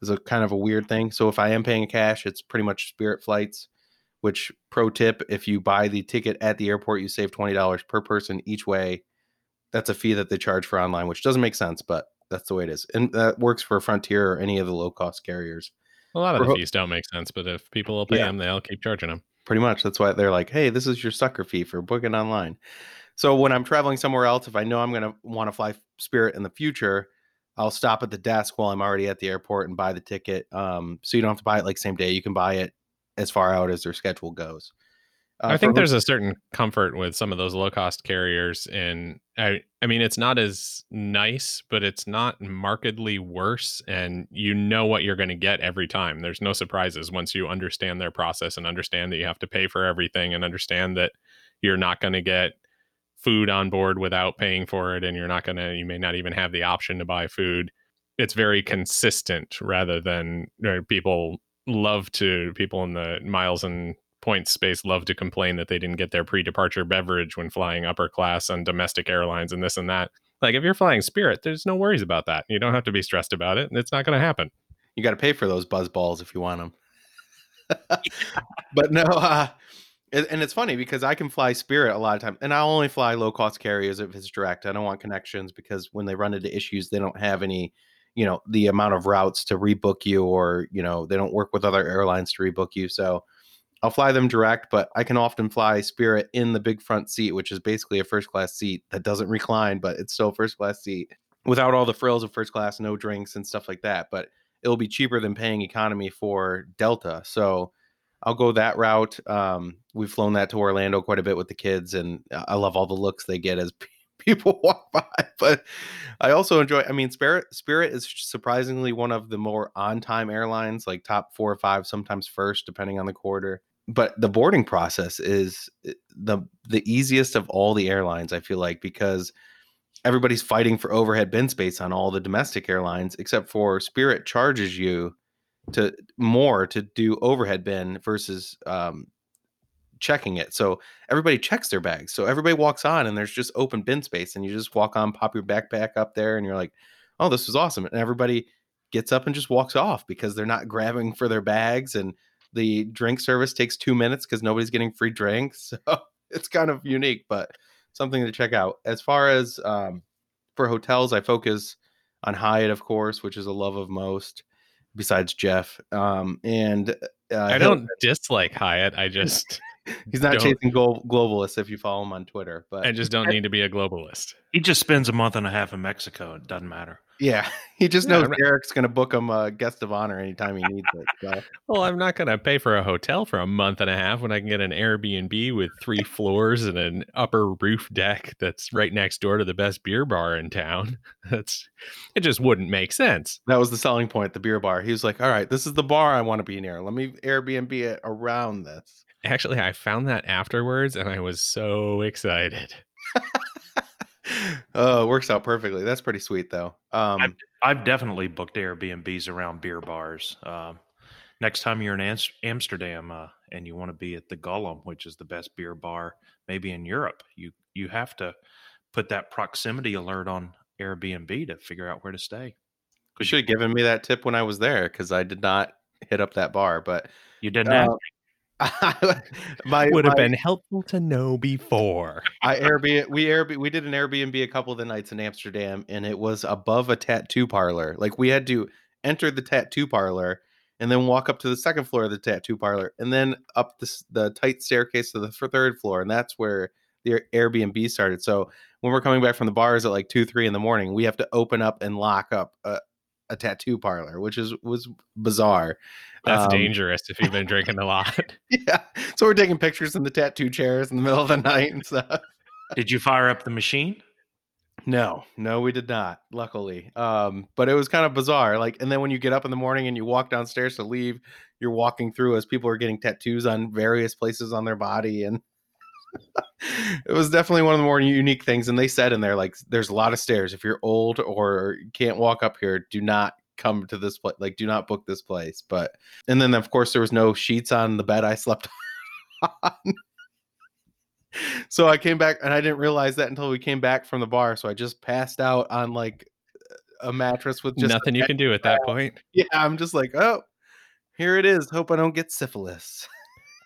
It's a kind of a weird thing. So if I am paying cash, it's pretty much Spirit flights which pro tip if you buy the ticket at the airport you save $20 per person each way that's a fee that they charge for online which doesn't make sense but that's the way it is and that works for frontier or any of the low cost carriers A lot of the ho- fees don't make sense, but if people will pay Yeah. them, they'll keep charging them. pretty much that's why they're like hey this is your sucker fee for booking online so when i'm traveling somewhere else if i know i'm going to want to fly spirit in the future i'll stop at the desk while i'm already at the airport and buy the ticket um, so you don't have to buy it like same day you can buy it as far out as their schedule goes Uh, I think there's a certain comfort with some of those low cost carriers, and I, I mean, it's not as nice, but it's not markedly worse, and you know what you're going to get every time. There's no surprises once you understand their process and understand that you have to pay for everything, and understand that you're not going to get food on board without paying for it, and you're not going to, you may not even have the option to buy food. It's very consistent rather than you know, people love to people in the miles and points space love to complain that they didn't get their pre-departure beverage when flying upper class on domestic airlines and this and that. Like if you're flying Spirit, there's no worries about that. You don't have to be stressed about it. It's not going to happen. you got to pay for those BuzzBallz if you want them. but no, uh, and, and it's funny because I can fly Spirit a lot of times, and I only fly low cost carriers if it's direct. I don't want connections because when they run into issues, they don't have any, you know, the amount of routes to rebook you, or you know, they don't work with other airlines to rebook you. So I'll fly them direct, but I can often fly Spirit in the big front seat, which is basically a first class seat that doesn't recline, but it's still a first class seat without all the frills of first class, no drinks and stuff like that. But it'll be cheaper than paying economy for Delta. So I'll go that route. Um, we've flown that to Orlando quite a bit with the kids, and I love all the looks they get as people walk by. But I also enjoy. I mean, Spirit Spirit is surprisingly one of the more on time airlines, like top four or five, sometimes first, depending on the quarter. But the boarding process is eh, the the easiest of all the airlines. I feel like because everybody's fighting for overhead bin space on all the domestic airlines, except for Spirit charges you to more to do overhead bin versus um, checking it. So everybody checks their bags. So everybody walks on and there's just open bin space and you just walk on, pop your backpack up there and you're like, "Oh, this was awesome." And everybody gets up and just walks off because they're not grabbing for their bags and the drink service takes 2 minutes cuz nobody's getting free drinks. So it's kind of unique, but something to check out. As far as um, for hotels, I focus on Hyatt, of course, which is a love of most besides Jeff. Um, and uh, I don't dislike Hyatt. I just He's not don't- chasing glo- globalists if you follow him on Twitter, but I just don't need to be a globalist. He just spends a month and a half in Mexico. It doesn't matter. yeah, he just knows I'm not- Derek's going to book him a guest of honor anytime he needs it. So Well, I'm not going to pay for a hotel for a month and a half when I can get an Airbnb with three floors and an upper roof deck that's right next door to the best beer bar in town. That's it just wouldn't make sense. that was the selling point. The beer bar. He was like, "All right, this is the bar I want to be near. Let me Airbnb it around this." Actually, I found that afterwards and I was so excited. oh, it works out perfectly. That's pretty sweet, though. Um, I've definitely booked Airbnbs around beer bars. Um, next time you're in Ams- Amsterdam uh, and you want to be at the Gollem, which is the best beer bar maybe in Europe, you you have to put that proximity alert on Airbnb to figure out where to stay. you should have given me that tip when I was there because I did not hit up that bar. But You didn't Uh, ask. my Would have my- been helpful to know before. I Airbnb we Airbnb we did an Airbnb a couple of the nights in Amsterdam and it was above a tattoo parlor. Like we had to enter the tattoo parlor and then walk up to the second floor of the tattoo parlor, and then up the, the tight staircase to the third floor, and that's where the Airbnb started. So when we're coming back from the bars at like two, three in the morning, we have to open up and lock up a, a tattoo parlor, which is was bizarre. That's Um, dangerous if you've been drinking a lot. Yeah. So we're taking pictures in the tattoo chairs in the middle of the night and stuff. Did you fire up the machine? No, no, we did not, luckily. Um, but it was kind of bizarre. Like, and then when you get up in the morning and you walk downstairs to leave, you're walking through as people are getting tattoos on various places on their body. And it was definitely one of the more unique things. And they said in there, like, there's a lot of stairs. If you're old or can't walk up here, do not come to this place. Like, do not book this place. But, and then of course, there was no sheets on the bed I slept on. so I came back and I didn't realize that until we came back from the bar. So I just passed out on like a mattress with just Nothing you can do at that point. Yeah, I'm just like, oh, here it is. Hope I don't get syphilis.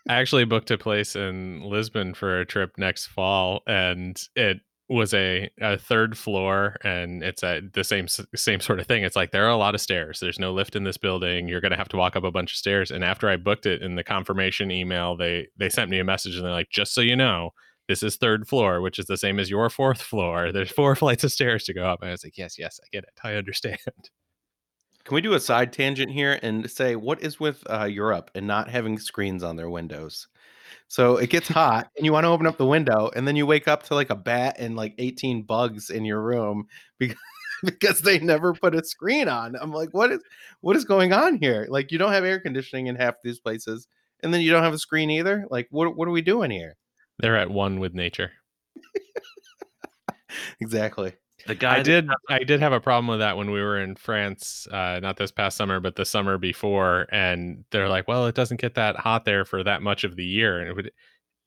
I actually booked a place in Lisbon for a trip next fall, and it was a, a third floor, and it's a the same same sort of thing. It's like there are a lot of stairs. There's no lift in this building. You're gonna have to walk up a bunch of stairs. And after I booked it in the confirmation email, they they sent me a message, and they're like, just so you know. This is third floor, which is the same as your fourth floor. There's four flights of stairs to go up. And I was like, yes, yes, I get it. I understand. Can we do a side tangent here and say what is with uh, Europe and not having screens on their windows? So it gets hot and you want to open up the window and then you wake up to like a bat and like 18 bugs in your room because because they never put a screen on. I'm like, what is what is going on here? Like you don't have air conditioning in half these places and then you don't have a screen either. Like what what are we doing here? They're at one with nature. Exactly. The guy I did. I did have a problem with that when we were in France, uh, not this past summer, but the summer before. And they're like, "Well, it doesn't get that hot there for that much of the year." And it would,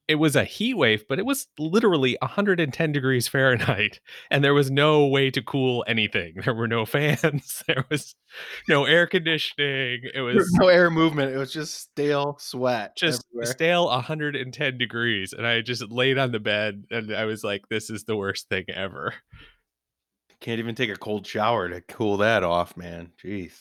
it was a heat wave, but it was literally 110 degrees Fahrenheit, and there was no way to cool anything. There were no fans. There was no air conditioning. It was was no air movement. It was just stale sweat. just everywhere. stale 110 degrees, and I just laid on the bed, and I was like, "This is the worst thing ever." Can't even take a cold shower to cool that off, man. Jeez.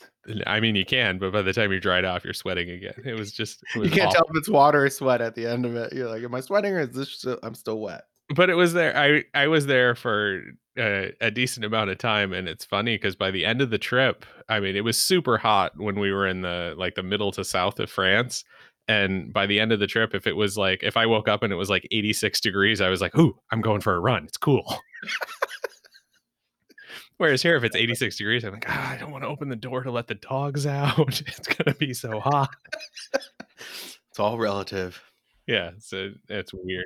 I mean, you can, but by the time you're dried off, you're sweating again. It was just, it You can't awful. tell if it's water or sweat at the end of it. You're like, am I sweating or is this still, I'm still wet? But it was there. I I was there for uh, a decent amount of time, and it's funny because by the end of the trip, I mean, it was super hot when we were in the like the middle to south of France. And by the end of the trip, if it was like if I woke up and it was like 86 degrees, I was like, "Ooh, I'm going for a run. It's cool." Whereas here, if it's 86 degrees, I'm like, ah, I don't want to open the door to let the dogs out. It's gonna be so hot. It's all relative. Yeah, so it's weird.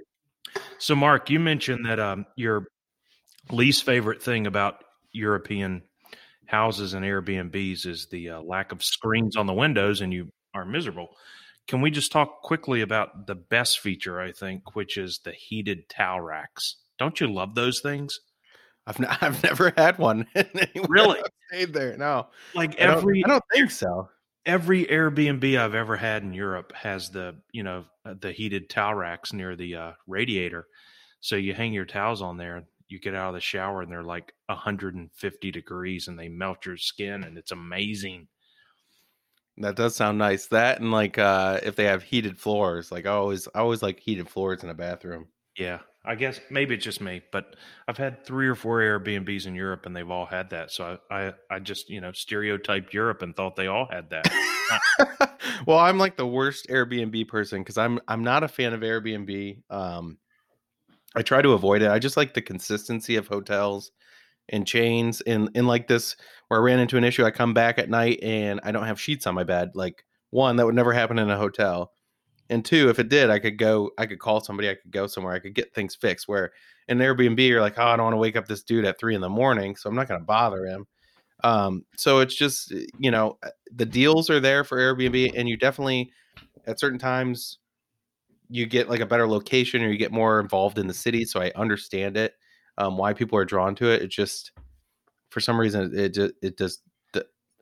So, Mark, you mentioned that um, your least favorite thing about European houses and Airbnbs is the uh, lack of screens on the windows, and you are miserable. Can we just talk quickly about the best feature, I think, which is the heated towel racks? Don't you love those things? I've n- I've never had one. Really? I've stayed there. No, Like I don't- every I don't think so. every Airbnb I've ever had in Europe has the you know uh, the heated towel racks near the uh, radiator, so you hang your towels on there. You get out of the shower and they're like 150 degrees and they melt your skin and it's amazing. That does sound nice. That and like uh if they have heated floors, like I always I always like heated floors in a bathroom. Yeah, I guess maybe it's just me, but I've had three or four Airbnbs in Europe and they've all had that. So I I, I just you know stereotyped Europe and thought they all had that. well, I'm like the worst Airbnb person because I'm I'm not a fan of Airbnb. Um, I try to avoid it. I just like the consistency of hotels and chains. And in like this, where I ran into an issue, I come back at night and I don't have sheets on my bed. Like one, that would never happen in a hotel. And two, if it did, I could go, I could call somebody, I could go somewhere, I could get things fixed. Where in Airbnb, you're like, oh, I don't want to wake up this dude at three in the morning, so I'm not going to bother him. Um, so it's just, you know, the deals are there for Airbnb, and you definitely at certain times you get like a better location or you get more involved in the city. So I understand it, um, why people are drawn to it. It just for some reason it just it just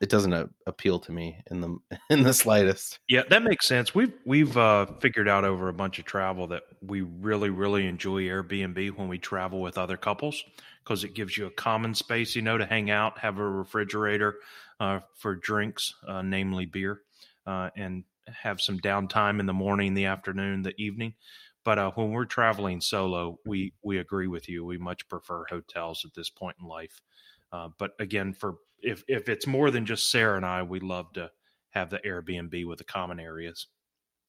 it doesn't uh, appeal to me in the in the slightest. Yeah, that makes sense. We've we've uh, figured out over a bunch of travel that we really really enjoy Airbnb when we travel with other couples because it gives you a common space, you know, to hang out, have a refrigerator uh, for drinks, uh, namely beer, uh, and have some downtime in the morning, the afternoon, the evening. But uh, when we're traveling solo, we we agree with you. We much prefer hotels at this point in life. Uh, but again, for if if it's more than just Sarah and I, we love to have the Airbnb with the common areas.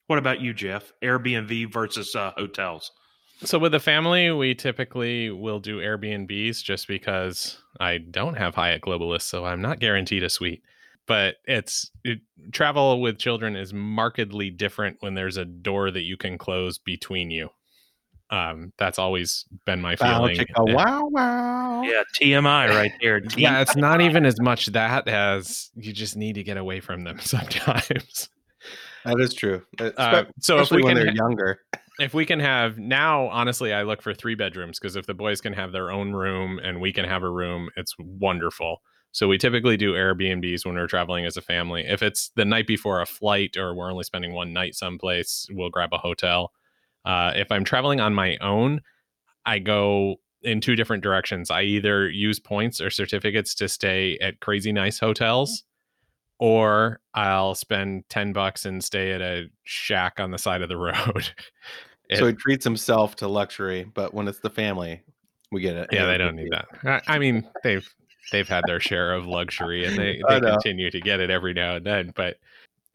What about you, Jeff? Airbnb versus uh, hotels? So with the family, we typically will do Airbnbs just because I don't have Hyatt Globalist, so I'm not guaranteed a suite. But it's it, travel with children is markedly different when there's a door that you can close between you. Um, that's always been my Wow, feeling. chicka, wow, wow. Yeah, TMI right there. yeah, it's not even as much that as you just need to get away from them sometimes. That is true. Uh, so if we when can they're younger. if we can have now honestly i look for three bedrooms because if the boys can have their own room and we can have a room it's wonderful so we typically do airbnbs when we're traveling as a family if it's the night before a flight or we're only spending one night someplace we'll grab a hotel uh, if i'm traveling on my own i go in two different directions i either use points or certificates to stay at crazy nice hotels or I'll spend 10 bucks and stay at a shack on the side of the road. It- so he treats himself to luxury, but when it's the family, we get it. yeah, they don't need that. I, I mean, they've they've had their share of luxury and they, they continue to get it every now and then, but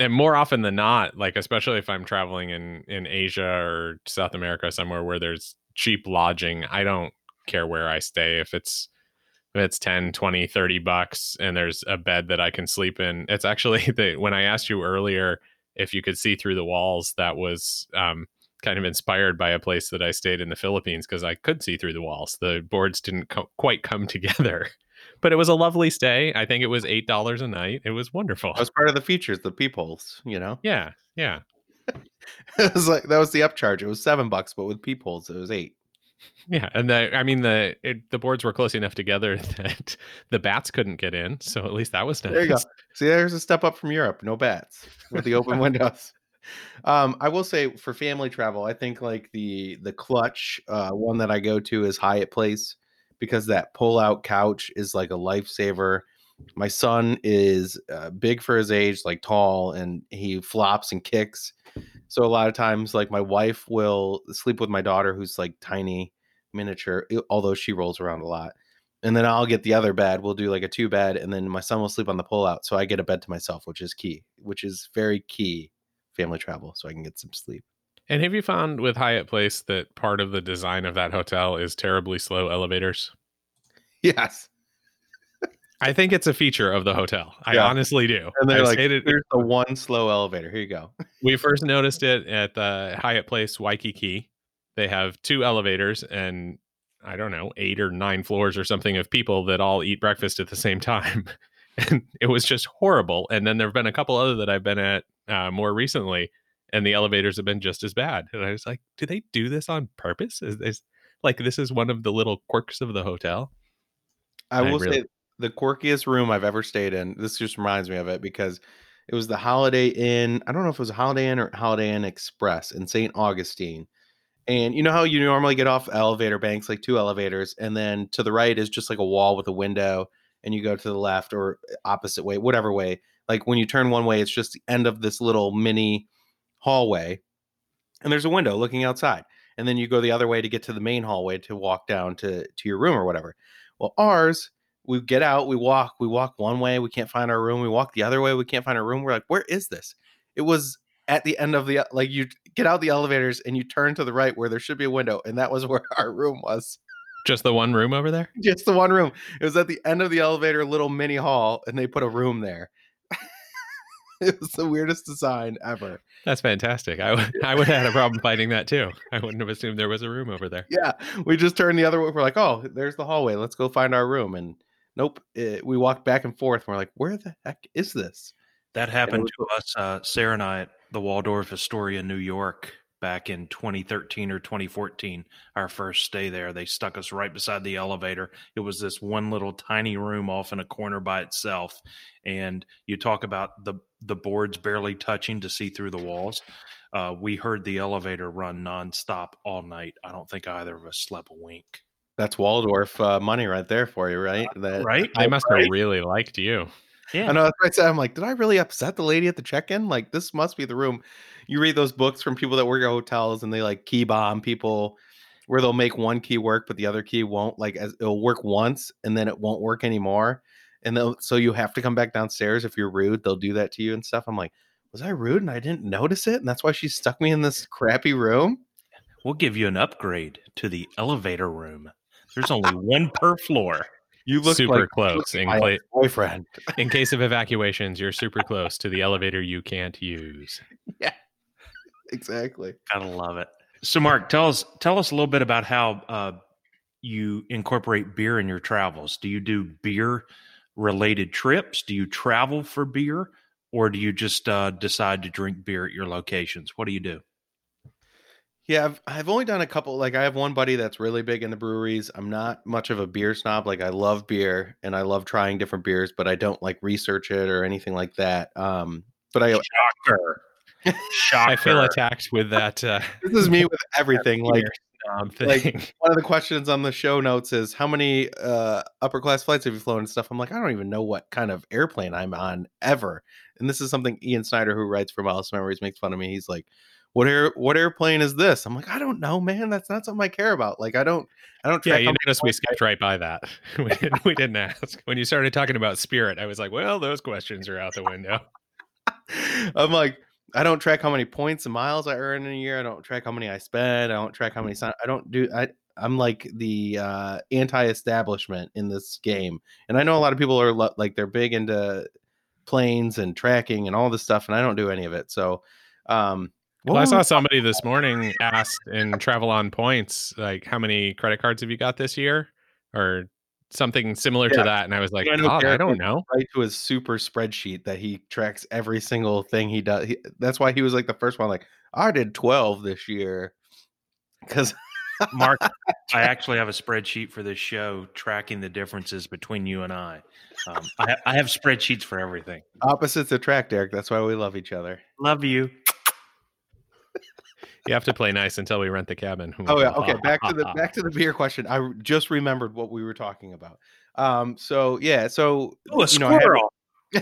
and more often than not, like especially if I'm traveling in in Asia or South America somewhere where there's cheap lodging, I don't care where I stay. If it's if it's 10 20 30 bucks and there's a bed that i can sleep in it's actually the when i asked you earlier if you could see through the walls that was um, kind of inspired by a place that i stayed in the philippines because i could see through the walls. The boards didn't co- quite come together but it was a lovely stay i think it was eight dollars a night it was wonderful That was part of the features, the peepholes, you know? yeah yeah it was like that was the upcharge. It was seven bucks, but with peepholes, it was eight. yeah and the i mean the it, the boards were close enough together that the bats couldn't get in so at least that was nice There you go. See, there's a step up from Europe. No bats with the open windows. Um, I will say for family travel, I think like the the clutch uh, one that I go to is Hyatt Place because that pull out couch is like a lifesaver. My son is uh, big for his age, like tall, and he flops and kicks. So a lot of times, like my wife will sleep with my daughter, who's like tiny, miniature, although she rolls around a lot. And then I'll get the other bed. We'll do like a two bed, and then my son will sleep on the pull out. So I get a bed to myself, which is key, which is very key family travel, so I can get some sleep. And have you found with Hyatt Place that part of the design of that hotel is terribly slow elevators? Yes. I think it's a feature of the hotel. I Yeah. honestly do. And they're I've like, stayed at- here's the one slow elevator. Here you go. we first noticed it at the Hyatt Place Waikiki. They have two elevators and I don't know, eight or nine floors or something of people that all eat breakfast at the same time. And it was just horrible. And then there have been a couple other that I've been at uh, more recently, and the elevators have been just as bad. And I was like, do they do this on purpose? Is this like this is one of the little quirks of the hotel? I I will really- say the quirkiest room I've ever stayed in. This just reminds me of it because it was the Holiday Inn. I don't know if it was Holiday Inn or Holiday Inn Express in St. Augustine. And you know how you normally get off elevator banks, like two elevators, and then to the right is just like a wall with a window, and you go to the left or eh, opposite way, whatever way. Like when you turn one way, it's just the end of this little mini hallway, and there's a window looking outside. And then you go the other way to get to the main hallway to walk down to to your room or whatever. Well, ours, we get out, we walk, we walk one way, we can't find our room. We walk the other way, we can't find our room. We're like, where is this? It was at the end of the like you get out the elevators and you turn to the right where there should be a window, and that was where our room was. Just the one room over there? Just the one room. It was at the end of the elevator, little mini hall, and they put a room there. it was the weirdest design ever. That's fantastic. I would I would have had a problem finding that too. I wouldn't have assumed there was a room over there. Yeah, we just turned the other way. We're like, oh, there's the hallway. Let's go find our room. And nope, it, we walked back and forth. We're like, where the heck is this? That happened was to us, uh, Sarah and I, at the Waldorf Astoria, New York, back in 2013 or 2014. Our first stay there, they stuck us right beside the elevator. It was this one little tiny room off in a corner by itself, and you talk about the the boards barely touching to see through the walls. Uh, we heard the elevator run nonstop all night. I don't think either of us slept a wink. That's Waldorf uh, money right there for you, right? That Right? They must Right? have really liked you. Yeah. I know that's what I said. I'm like, did I really upset the lady at the check-in? Like, this must be the room. You read those books from people that work at hotels and they like key bomb people where they'll make one key work, but the other key won't. Like, as it'll work once and then it won't work anymore. And so you have to come back downstairs if you're rude. They'll do that to you and stuff. I'm like, was I rude and I didn't notice it? And that's why she stuck me in this crappy room. We'll give you an upgrade to the elevator room. There's only one per floor. You look super like close in, my cla- boyfriend. in case of evacuations. You're super close to the elevator you can't use. Yeah, exactly. Gotta love it. So, Mark, tell us tell us a little bit about how uh, you incorporate beer in your travels. Do you do beer related trips? Do you travel for beer, or do you just uh, decide to drink beer at your locations? What do you do? Yeah, I've I've only done a couple. Like I have one buddy that's really big into breweries. I'm not much of a beer snob. Like I love beer and I love trying different beers, but I don't like research it or anything like that. Um, but I Shocker! Shocker! I feel attacked with that. Uh, this is me with everything. Like um, like- one of the questions on the show notes is how many uh upper class flights have you flown and stuff. I'm like, I don't even know what kind of airplane I'm on ever. And this is something Ian Snyder, who writes for Miles Memories, makes fun of me. He's like, What air what airplane is this? I'm like, I don't know, man. That's not something I care about. Like I don't I don't Yeah, you noticed we skipped right by that. we, didn't, we didn't ask. When you started talking about spirit, I was like, well, those questions are out the window. I'm like, I don't track how many points and miles I earn in a year. I don't track how many I spend. I don't track how many. I don't do. I I'm like the uh, anti-establishment in this game, and I know a lot of people are lo- like they're big into planes and tracking and all this stuff, and I don't do any of it. So, um, Well, I saw somebody this morning asked in Travel on Points, like, how many credit cards have you got this year? Or something similar Yeah. to that. And I was like, I God, I don't know. right to his super spreadsheet that he tracks every single thing he does. He, that's why he was like the first one. Like I did 12 this year because Mark, I actually have a spreadsheet for this show tracking the differences between you and I. Um, I, I have spreadsheets for everything. opposites attract, Eric. That's why we love each other. Love you. You have to play nice until we rent the cabin. Oh yeah. Okay. Back to the back to the beer question. I just remembered what we were talking about. Um. So yeah. So Oh, a you know, I had- squirrel.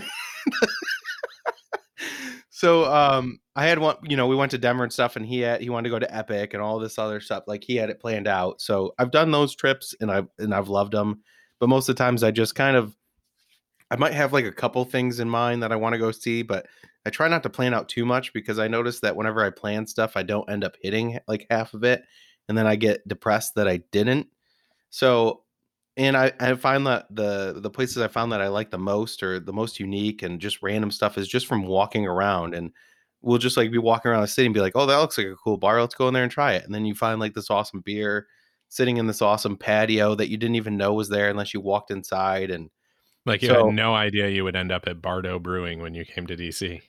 so um, I had one. You know, we went to Denver and stuff, and he had he wanted to go to Epic and all this other stuff. Like he had it planned out. So I've done those trips, and I've and I've loved them. But most of the times, I just kind of I might have like a couple things in mind that I want to go see, but I try not to plan out too much because I notice that whenever I plan stuff, I don't end up hitting like half of it, and then I get depressed that I didn't. So, and I, I find that the the places I found that I like the most or the most unique and just random stuff is just from walking around and we'll just like be walking around the city and be like, oh, that looks like a cool bar. Let's go in there and try it. And then you find like this awesome beer sitting in this awesome patio that you didn't even know was there unless you walked inside and Like you So- had no idea you would end up at Bardo Brewing when you came to DC.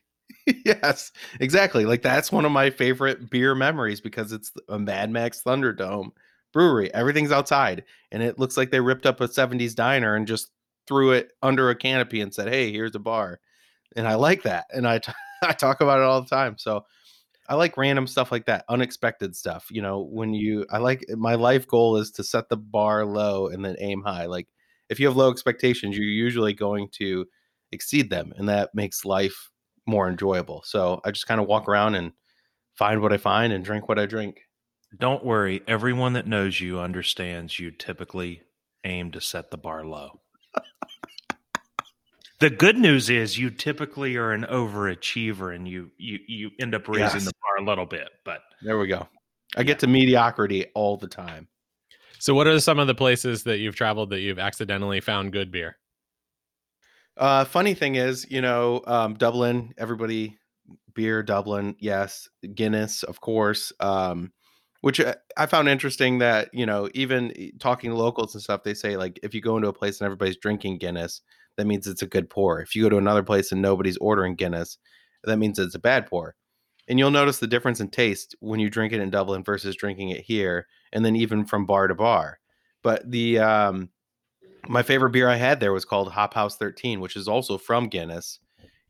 yes, exactly. Like that's one of my favorite beer memories because it's a Mad Max Thunderdome brewery. Everything's outside, and it looks like they ripped up a '70s diner and just threw it under a canopy and said, "Hey, here's a bar." And I like that, and I t- I talk about it all the time. So I like random stuff like that, unexpected stuff. You know, when you I like my life goal is to set the bar low and then aim high. Like if you have low expectations, you're usually going to exceed them, and that makes life more enjoyable. So I just kind of walk around and find what I find and drink what I drink. Don't worry. Everyone that knows you understands you typically aim to set the bar low. the good news is you typically are an overachiever and you you you end up raising Yes. the bar a little bit. But There we go. I get to mediocrity all the time. So, what are some of the places that you've traveled that you've accidentally found good beer? Uh, funny thing is, you know, um, Dublin, everybody, beer, Dublin, yes, Guinness, of course. Um, which I- I found interesting that you know, even e- talking to locals and stuff, they say like if you go into a place and everybody's drinking Guinness, that means it's a good pour. If you go to another place and nobody's ordering Guinness, that means it's a bad pour. And you'll notice the difference in taste when you drink it in Dublin versus drinking it here, and then even from bar to bar. But the um, my favorite beer I had there was called Hop House 13, which is also from Guinness.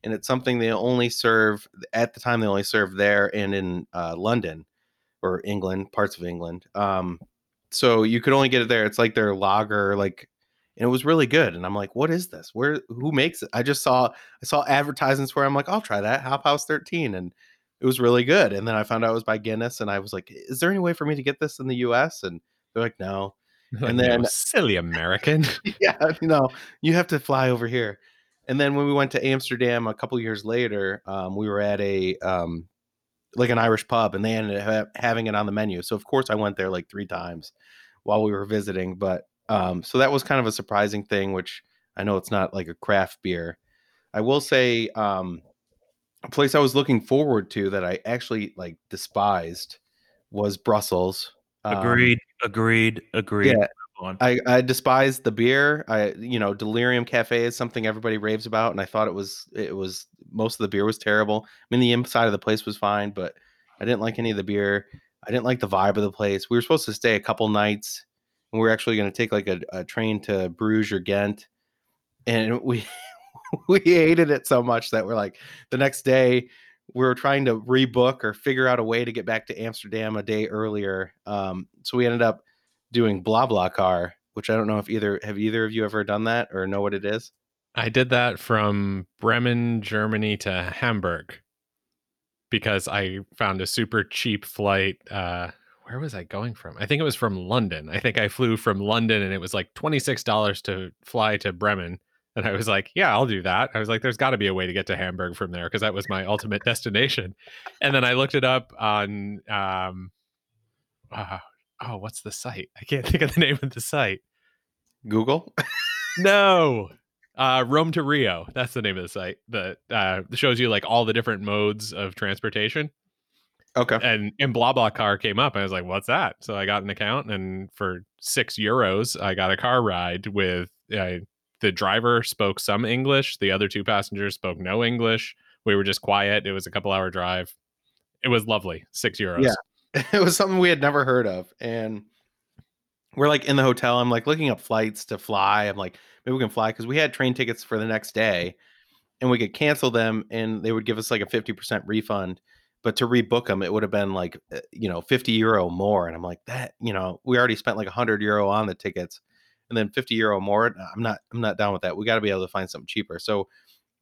And it's something they only serve at the time, they only serve there and in uh, London or England, parts of England. Um, so you could only get it there. It's like their lager, like and it was really good. And I'm like, what is this? Where who makes it? I just saw I saw advertisements where I'm like, I'll try that Hop House 13, and it was really good. And then I found out it was by Guinness, and I was like, is there any way for me to get this in the U.S.? And they're like, no. And then silly American. yeah, you know, you have to fly over here. And then when we went to Amsterdam a couple years later, um, we were at a um, like an Irish pub, and they ended up ha- having it on the menu. So of course I went there like three times while we were visiting. But um, so that was kind of a surprising thing, which I know it's not like a craft beer. I will say um, a place I was looking forward to that I actually like despised was Brussels. Um, Agreed. Agreed. Agreed. Yeah, I, I despise the beer. I you know Delirium Cafe is something everybody raves about, and I thought it was it was most of the beer was terrible. I mean the inside of the place was fine, but I didn't like any of the beer. I didn't like the vibe of the place. We were supposed to stay a couple nights, and we are actually going to take like a, a train to Bruges or Ghent, and we we hated it so much that we're like the next day we were trying to rebook or figure out a way to get back to Amsterdam a day earlier. Um, so we ended up doing BlaBlaCar, which I don't know if either have either of you ever done that or know what it is. I did that from Bremen, Germany to Hamburg because I found a super cheap flight. Uh, where was I going from? I think it was from London. I think I flew from London and it was like $26 to fly to Bremen. And I was like, yeah, I'll do that. I was like, there's got to be a way to get to Hamburg from there because that was my ultimate destination. And then I looked it up on, um, uh, oh, what's the site? I can't think of the name of the site. Google. no, uh, Rome2Rio. That's the name of the site that uh, shows you like all the different modes of transportation. Okay. And and BlaBlaCar came up. And I was like, what's that? So I got an account, and for six euros, I got a car ride with uh, the driver spoke some English. The other two passengers spoke no English. We were just quiet. It was a couple hour drive. It was lovely. Six euros. Yeah. it was something we had never heard of and we're like in the hotel i'm like looking up flights to fly i'm like maybe we can fly because we had train tickets for the next day and we could cancel them and they would give us like a 50% refund but to rebook them it would have been like uh, you know 50 euro more and i'm like that you know we already spent like 100 euro on the tickets and then 50 euro more i'm not i'm not down with that we got to be able to find something cheaper so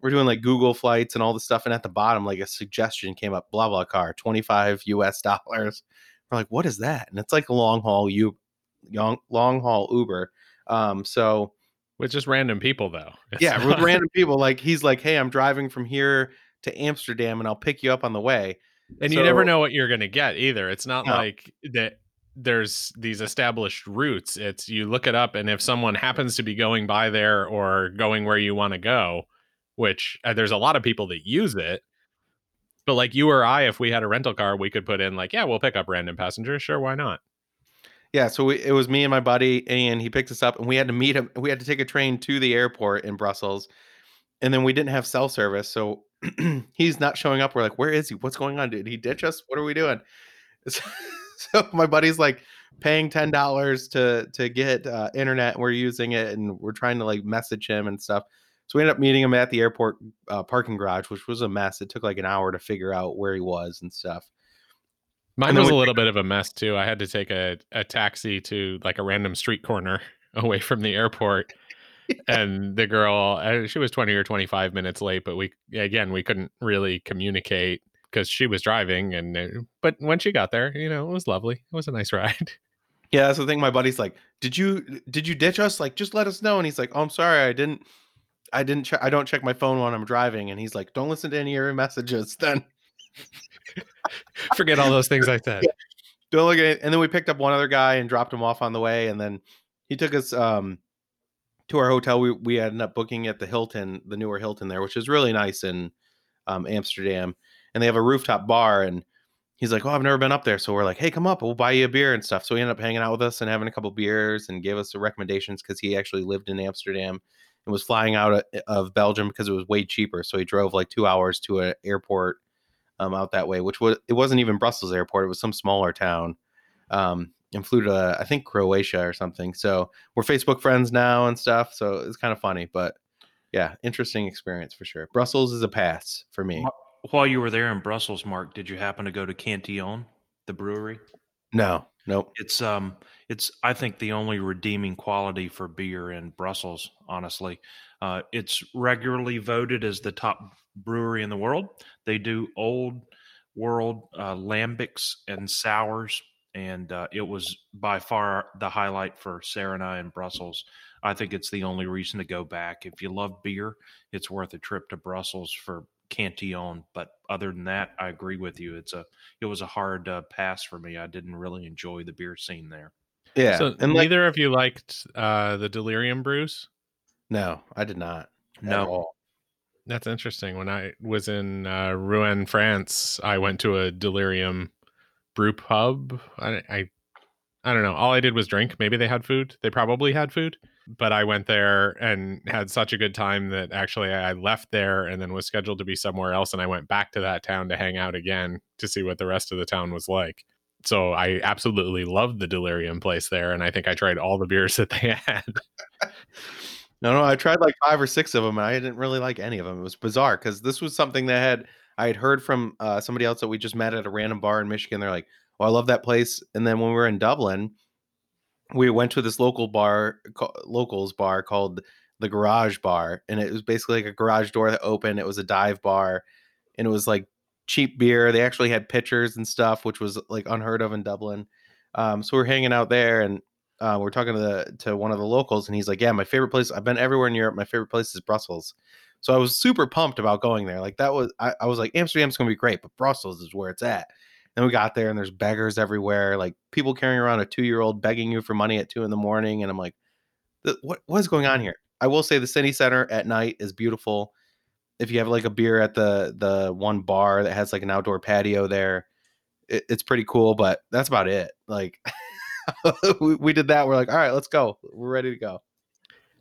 we're doing like Google flights and all the stuff. And at the bottom, like a suggestion came up, BlaBlaCar, 25 US dollars. We're like, what is that? And it's like a long haul you long long haul Uber. Um, so with just random people though. It's yeah, with random people. Like he's like, Hey, I'm driving from here to Amsterdam and I'll pick you up on the way. And so, you never know what you're gonna get either. It's not no. like that there's these established routes. It's you look it up and if someone happens to be going by there or going where you want to go, which uh, there's a lot of people that use it. But like you or I, if we had a rental car, we could put in like, yeah, we'll pick up random passengers. Sure, why not? Yeah, so we, it was me and my buddy, and he picked us up, and we had to meet him. We had to take a train to the airport in Brussels, and then we didn't have cell service, so he's not showing up. We're like, "Where is he? What's going on? Did he ditch us? What are we doing?" So, my buddy's like paying ten dollars to to get uh, internet. We're using it, and we're trying to like message him and stuff. So we ended up meeting him at the airport uh, parking garage, which was a mess. It took like an hour to figure out where he was and stuff. Mine and was a little bit of a mess too. I had to take a, a taxi to like a random street corner away from the airport. and the girl, uh, she was 20 or 25 minutes late, but we, again, we couldn't really communicate because she was driving. And, but when she got there, you know, it was lovely. It was a nice ride. Yeah. That's the thing. My buddy's like, did you, did you ditch us? Like, just let us know. And he's like, oh, I'm sorry. I didn't, I didn't check. I don't check my phone when I'm driving, and he's like, "Don't listen to any of your messages." Then forget all those things I said. Yeah. Don't look at it. And then we picked up one other guy and dropped him off on the way, and then he took us um, to our hotel. We we ended up booking at the Hilton, the newer Hilton there, which is really nice in um, Amsterdam, and they have a rooftop bar. And he's like, "Oh, I've never been up there," so we're like, "Hey, come up, we'll buy you a beer and stuff." So he ended up hanging out with us and having a couple beers and gave us the recommendations because he actually lived in Amsterdam and was flying out of Belgium because it was way cheaper. So he drove like two hours to an airport um, out that way, which was it wasn't even Brussels airport; it was some smaller town. Um, and flew to I think Croatia or something. So we're Facebook friends now and stuff. So it's kind of funny, but yeah, interesting experience for sure. Brussels is a pass for me. While you were there in Brussels, Mark, did you happen to go to Cantillon, the brewery? No, nope. It's um, it's I think the only redeeming quality for beer in Brussels. Honestly, uh, it's regularly voted as the top brewery in the world. They do old world uh, lambics and sours, and uh, it was by far the highlight for Sarah and I in Brussels. I think it's the only reason to go back. If you love beer, it's worth a trip to Brussels for Cantillon. But other than that, I agree with you. It's a it was a hard uh, pass for me. I didn't really enjoy the beer scene there. Yeah. So and like, neither of you liked uh, the Delirium brews. no, I did not. at No. all. That's interesting. When I was in uh, Rouen, France, I went to a Delirium brew pub. I, I, I don't know. All I did was drink. Maybe they had food. They probably had food, but I went there and had such a good time that actually I left there and then was scheduled to be somewhere else, and I went back to that town to hang out again to see what the rest of the town was like. So I absolutely loved the Delirium place there, and I think I tried all the beers that they had. No, no, I tried like five or six of them, and I didn't really like any of them. It was bizarre because this was something that had I had heard from uh, somebody else that we just met at a random bar in Michigan. They're like, "Oh, I love that place." And then when we were in Dublin, we went to this local bar, ca- locals bar called the Garage Bar, and it was basically like a garage door that opened. It was a dive bar, and it was like cheap beer. They actually had pitchers and stuff, which was like unheard of in Dublin. Um, so we're hanging out there, and uh, we're talking to the to one of the locals, and he's like, "Yeah, my favorite place. I've been everywhere in Europe. My favorite place is Brussels." So I was super pumped about going there. Like that was, I, I was like, Amsterdam's gonna be great, but Brussels is where it's at. Then we got there, and there's beggars everywhere, like people carrying around a two year old begging you for money at two in the morning, and I'm like, "What what is going on here?" I will say the city center at night is beautiful. If you have like a beer at the the one bar that has like an outdoor patio there, it, it's pretty cool. But that's about it. Like we, we did that. We're like, all right, let's go. We're ready to go.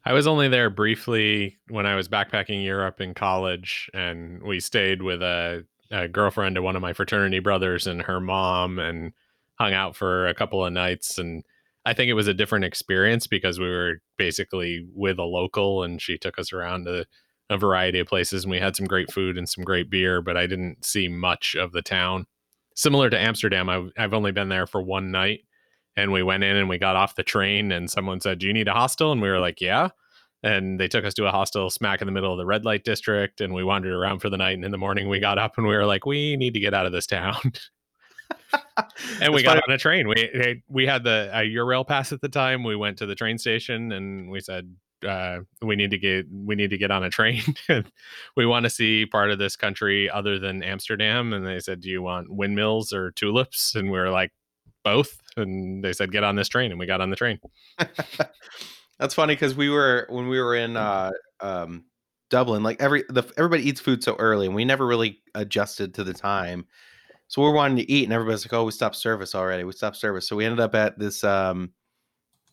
I was only there briefly when I was backpacking Europe in college, and we stayed with a, a girlfriend of one of my fraternity brothers and her mom, and hung out for a couple of nights. And I think it was a different experience because we were basically with a local, and she took us around to a variety of places, and we had some great food and some great beer. But I didn't see much of the town. Similar to Amsterdam, I, I've only been there for one night and we went in and we got off the train and someone said do you need a hostel and we were like yeah and they took us to a hostel smack in the middle of the red light district and we wandered around for the night and in the morning we got up and we were like we need to get out of this town. And we got funny- on a train. We we had the a eurail pass at the time. We went to the train station and we said uh, we need to get we need to get on a train. We want to see part of this country other than amsterdam and they said do you want windmills or tulips? And we were like both. And they said get on this train and we got on the train That's funny because we were when we were in uh, um, Dublin. Like every the everybody eats food so early, and we never really adjusted to the time. So we're wanting to eat, and everybody's like, "Oh, we stopped service already. We stopped service." So we ended up at this um,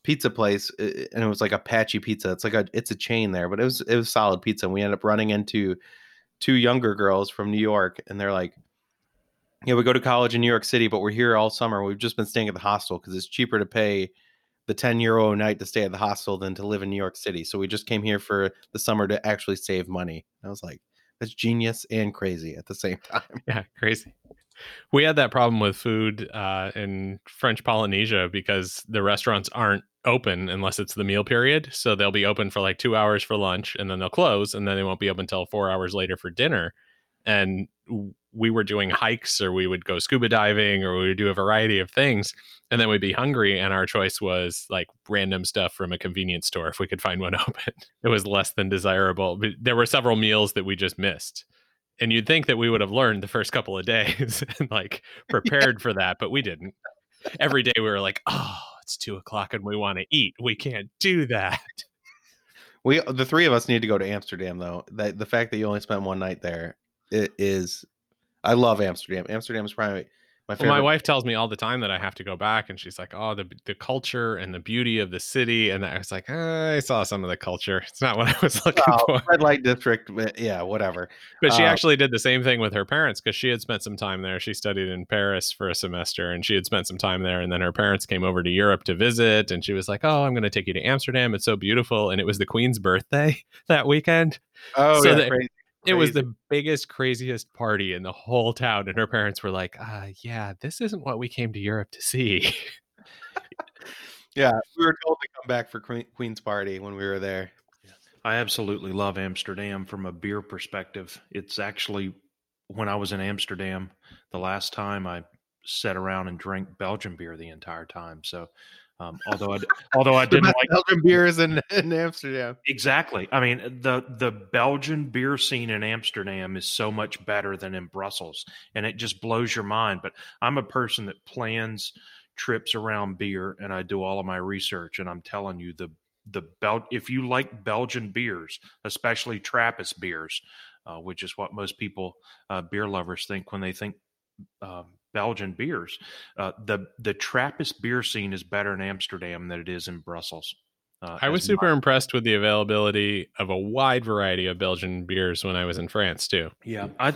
pizza place, uh, and it was like Apache Pizza. It's like a it's a chain there, but it was it was solid pizza. And we ended up running into two younger girls from New York, and they're like, "Yeah, we go to college in New York City, but we're here all summer. We've just been staying at the hostel because it's cheaper to pay." The 10 euro a night to stay at the hostel than to live in New York City. So we just came here for the summer to actually save money. I was like, that's genius and crazy at the same time. Yeah, crazy. We had that problem with food uh, in French Polynesia because the restaurants aren't open unless it's the meal period. So they'll be open for like two hours for lunch and then they'll close and then they won't be open until four hours later for dinner. And we were doing hikes or we would go scuba diving or we would do a variety of things and then we'd be hungry and our choice was like random stuff from a convenience store if we could find one open. It was less than desirable. But there were several meals that we just missed and you'd think that we would have learned the first couple of days and like prepared for that but we didn't every day we were like oh it's two o'clock and we want to eat we can't do that We the three of us need to go to Amsterdam though. That the fact that you only spent one night there it is I love Amsterdam. Amsterdam is probably my well, my wife tells me all the time that i have to go back and she's like oh the, the culture and the beauty of the city and i was like "Uh, i saw some of the culture it's not what i was looking Well, for red light district, but yeah, whatever. But she Uh, actually did the same thing with her parents because she had spent some time there. She studied in Paris for a semester and she had spent some time there. And then her parents came over to Europe to visit. And she was like, Oh, I'm going to take you to Amsterdam. It's so beautiful. And it was the Queen's birthday that weekend. Oh So yeah, crazy. It was the biggest, craziest party in the whole town. And her parents were like, uh, Yeah, this isn't what we came to Europe to see. Yeah, we were told to come back for Queen's Party when we were there. I absolutely love Amsterdam from a beer perspective. It's actually when I was in Amsterdam the last time I sat around and drank Belgian beer the entire time. So, um, although I although I didn't like Belgian beers in, in Amsterdam. exactly, I mean the the Belgian beer scene in Amsterdam is so much better than in Brussels, and it just blows your mind. But I'm a person that plans trips around beer, and I do all of my research, and I'm telling you the the Bel- if you like Belgian beers, especially Trappist beers, uh, which is what most people uh, beer lovers think when they think um, Belgian beers, uh, the the Trappist beer scene is better in Amsterdam than it is in Brussels. Uh, I was as super impressed with the availability of a wide variety of Belgian beers when I was in France too. Yeah, I,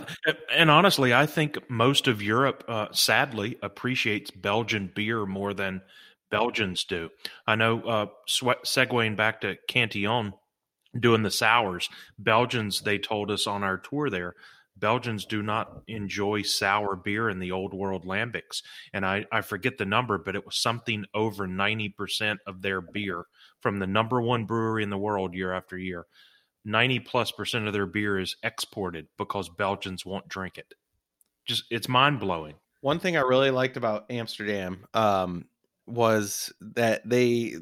and honestly, I think most of Europe, uh, sadly, appreciates Belgian beer more than Belgians do. I know, uh, swe- segueing back to Cantillon, doing the sours, Belgians, they told us on our tour there, Belgians do not enjoy sour beer in the old world lambics. And I, I forget the number, but it was something over 90% of their beer from the number one brewery in the world year after year. 90 plus percent of their beer is exported because Belgians won't drink it. Just, it's mind blowing. One thing I really liked about Amsterdam um, was that they,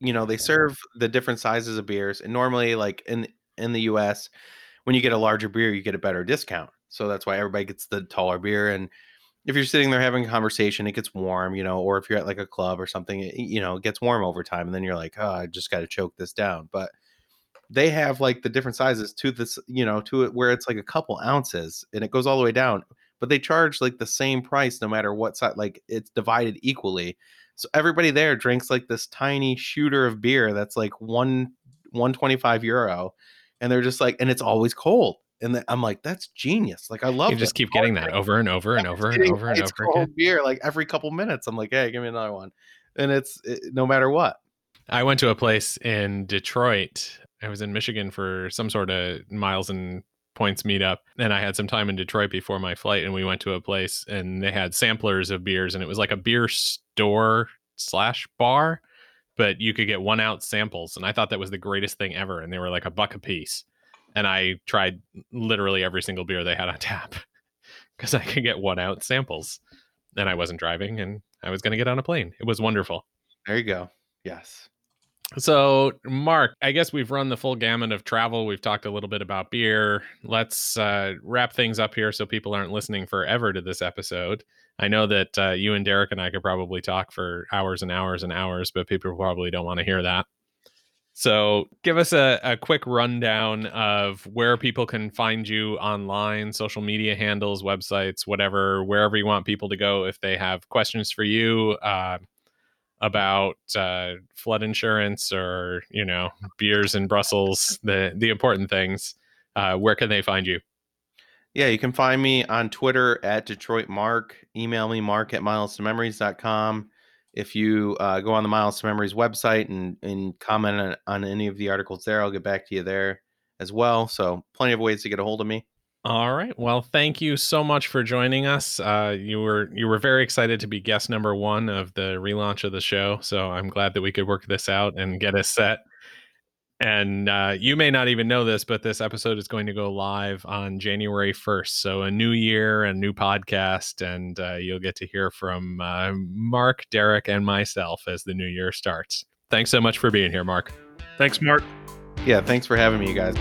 you know, they serve the different sizes of beers, and normally, like in in the U.S., when you get a larger beer, you get a better discount. So that's why everybody gets the taller beer. And if you're sitting there having a conversation, it gets warm, you know, or if you're at like a club or something, it, you know, it gets warm over time. And then you're like, oh, I just got to choke this down. But they have like the different sizes to this, you know, to it where it's like a couple ounces and it goes all the way down. But they charge like the same price no matter what size, like it's divided equally. So everybody there drinks like this tiny shooter of beer that's like one 125 euro and they're just like, and it's always cold. And then I'm like, that's genius. Like I love. You just keep getting that over and over and over and over and It's over cold again. beer like every couple minutes. I'm like, hey, give me another one, and it's it, no matter what. I went to a place in Detroit. I was in Michigan for some sort of miles and points meetup, and I had some time in Detroit before my flight, and we went to a place and they had samplers of beers, and it was like a beer store slash bar, but you could get one ounce samples, and I thought that was the greatest thing ever, and they were like a buck a piece, and I tried literally every single beer they had on tap because I could get one ounce samples, and I wasn't driving, and I was going to get on a plane. It was wonderful. There you go. Yes. So, Mark, I guess we've run the full gamut of travel. We've talked a little bit about beer. Let's uh, wrap things up here so people aren't listening forever to this episode. I know that uh, you and Derek and I could probably talk for hours and hours and hours, but people probably don't want to hear that. So, give us a, a quick rundown of where people can find you online, social media handles, websites, whatever, wherever you want people to go if they have questions for you. Uh, about uh, flood insurance or you know beers in Brussels, the the important things. Uh, where can they find you? Yeah, you can find me on Twitter at Detroit Mark. Email me mark at milestomemories.com. If you uh, go on the Miles to Memories website and, and comment on, on any of the articles there, I'll get back to you there as well. So plenty of ways to get a hold of me. All right. Well, thank you so much for joining us. Uh, you were you were very excited to be guest number one of the relaunch of the show, so I'm glad that we could work this out and get us set. And uh, you may not even know this, but this episode is going to go live on January 1st. So a new year, a new podcast, and uh, you'll get to hear from uh, Mark, Derek, and myself as the new year starts. Thanks so much for being here, Mark. Thanks, Mark. Yeah, thanks for having me, you guys.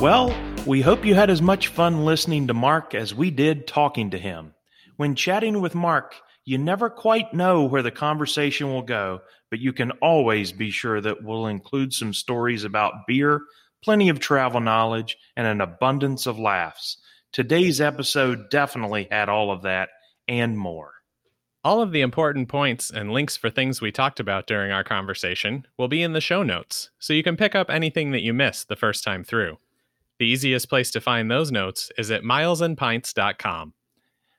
Well, we hope you had as much fun listening to Mark as we did talking to him. When chatting with Mark, you never quite know where the conversation will go, but you can always be sure that we'll include some stories about beer, plenty of travel knowledge, and an abundance of laughs. Today's episode definitely had all of that and more. All of the important points and links for things we talked about during our conversation will be in the show notes, so you can pick up anything that you missed the first time through. The easiest place to find those notes is at milesandpints.com.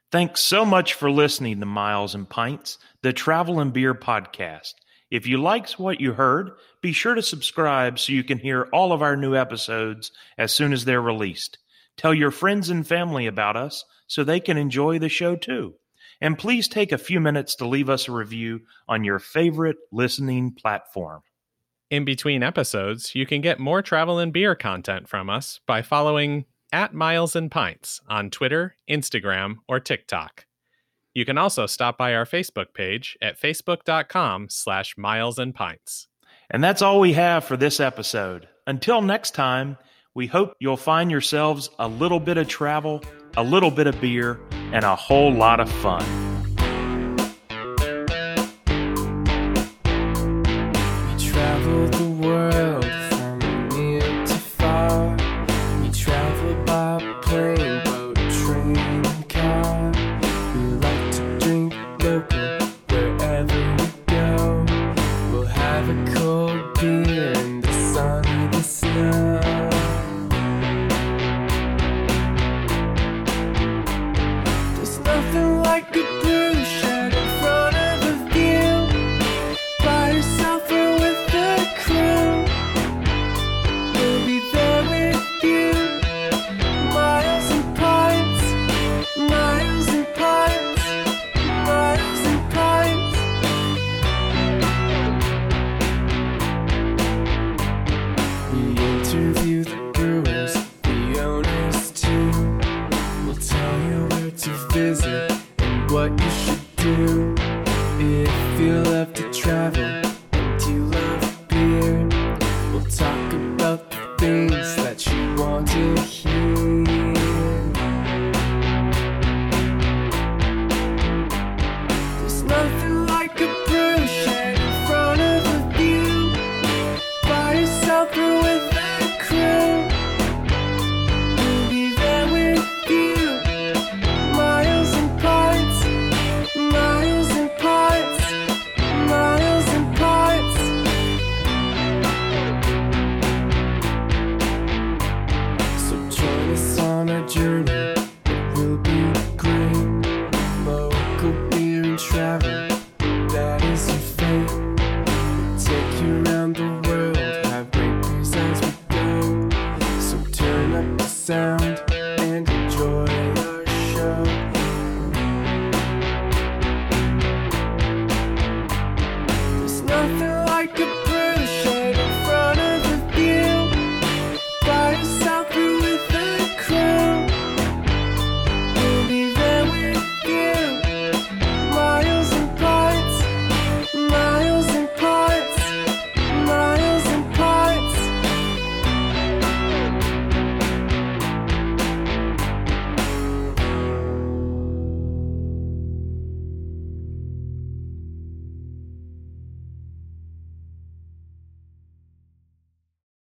Thanks so much for listening to Miles and Pints, the travel and beer podcast. If you liked what you heard, be sure to subscribe so you can hear all of our new episodes as soon as they're released. Tell your friends and family about us so they can enjoy the show too. And please take a few minutes to leave us a review on your favorite listening platform. In between episodes, you can get more travel and beer content from us by following at Miles and Pints on Twitter, Instagram, or TikTok. You can also stop by our Facebook page at facebook.com slash miles and pints. And that's all we have for this episode. Until next time, we hope you'll find yourselves a little bit of travel, a little bit of beer, and a whole lot of fun. sun.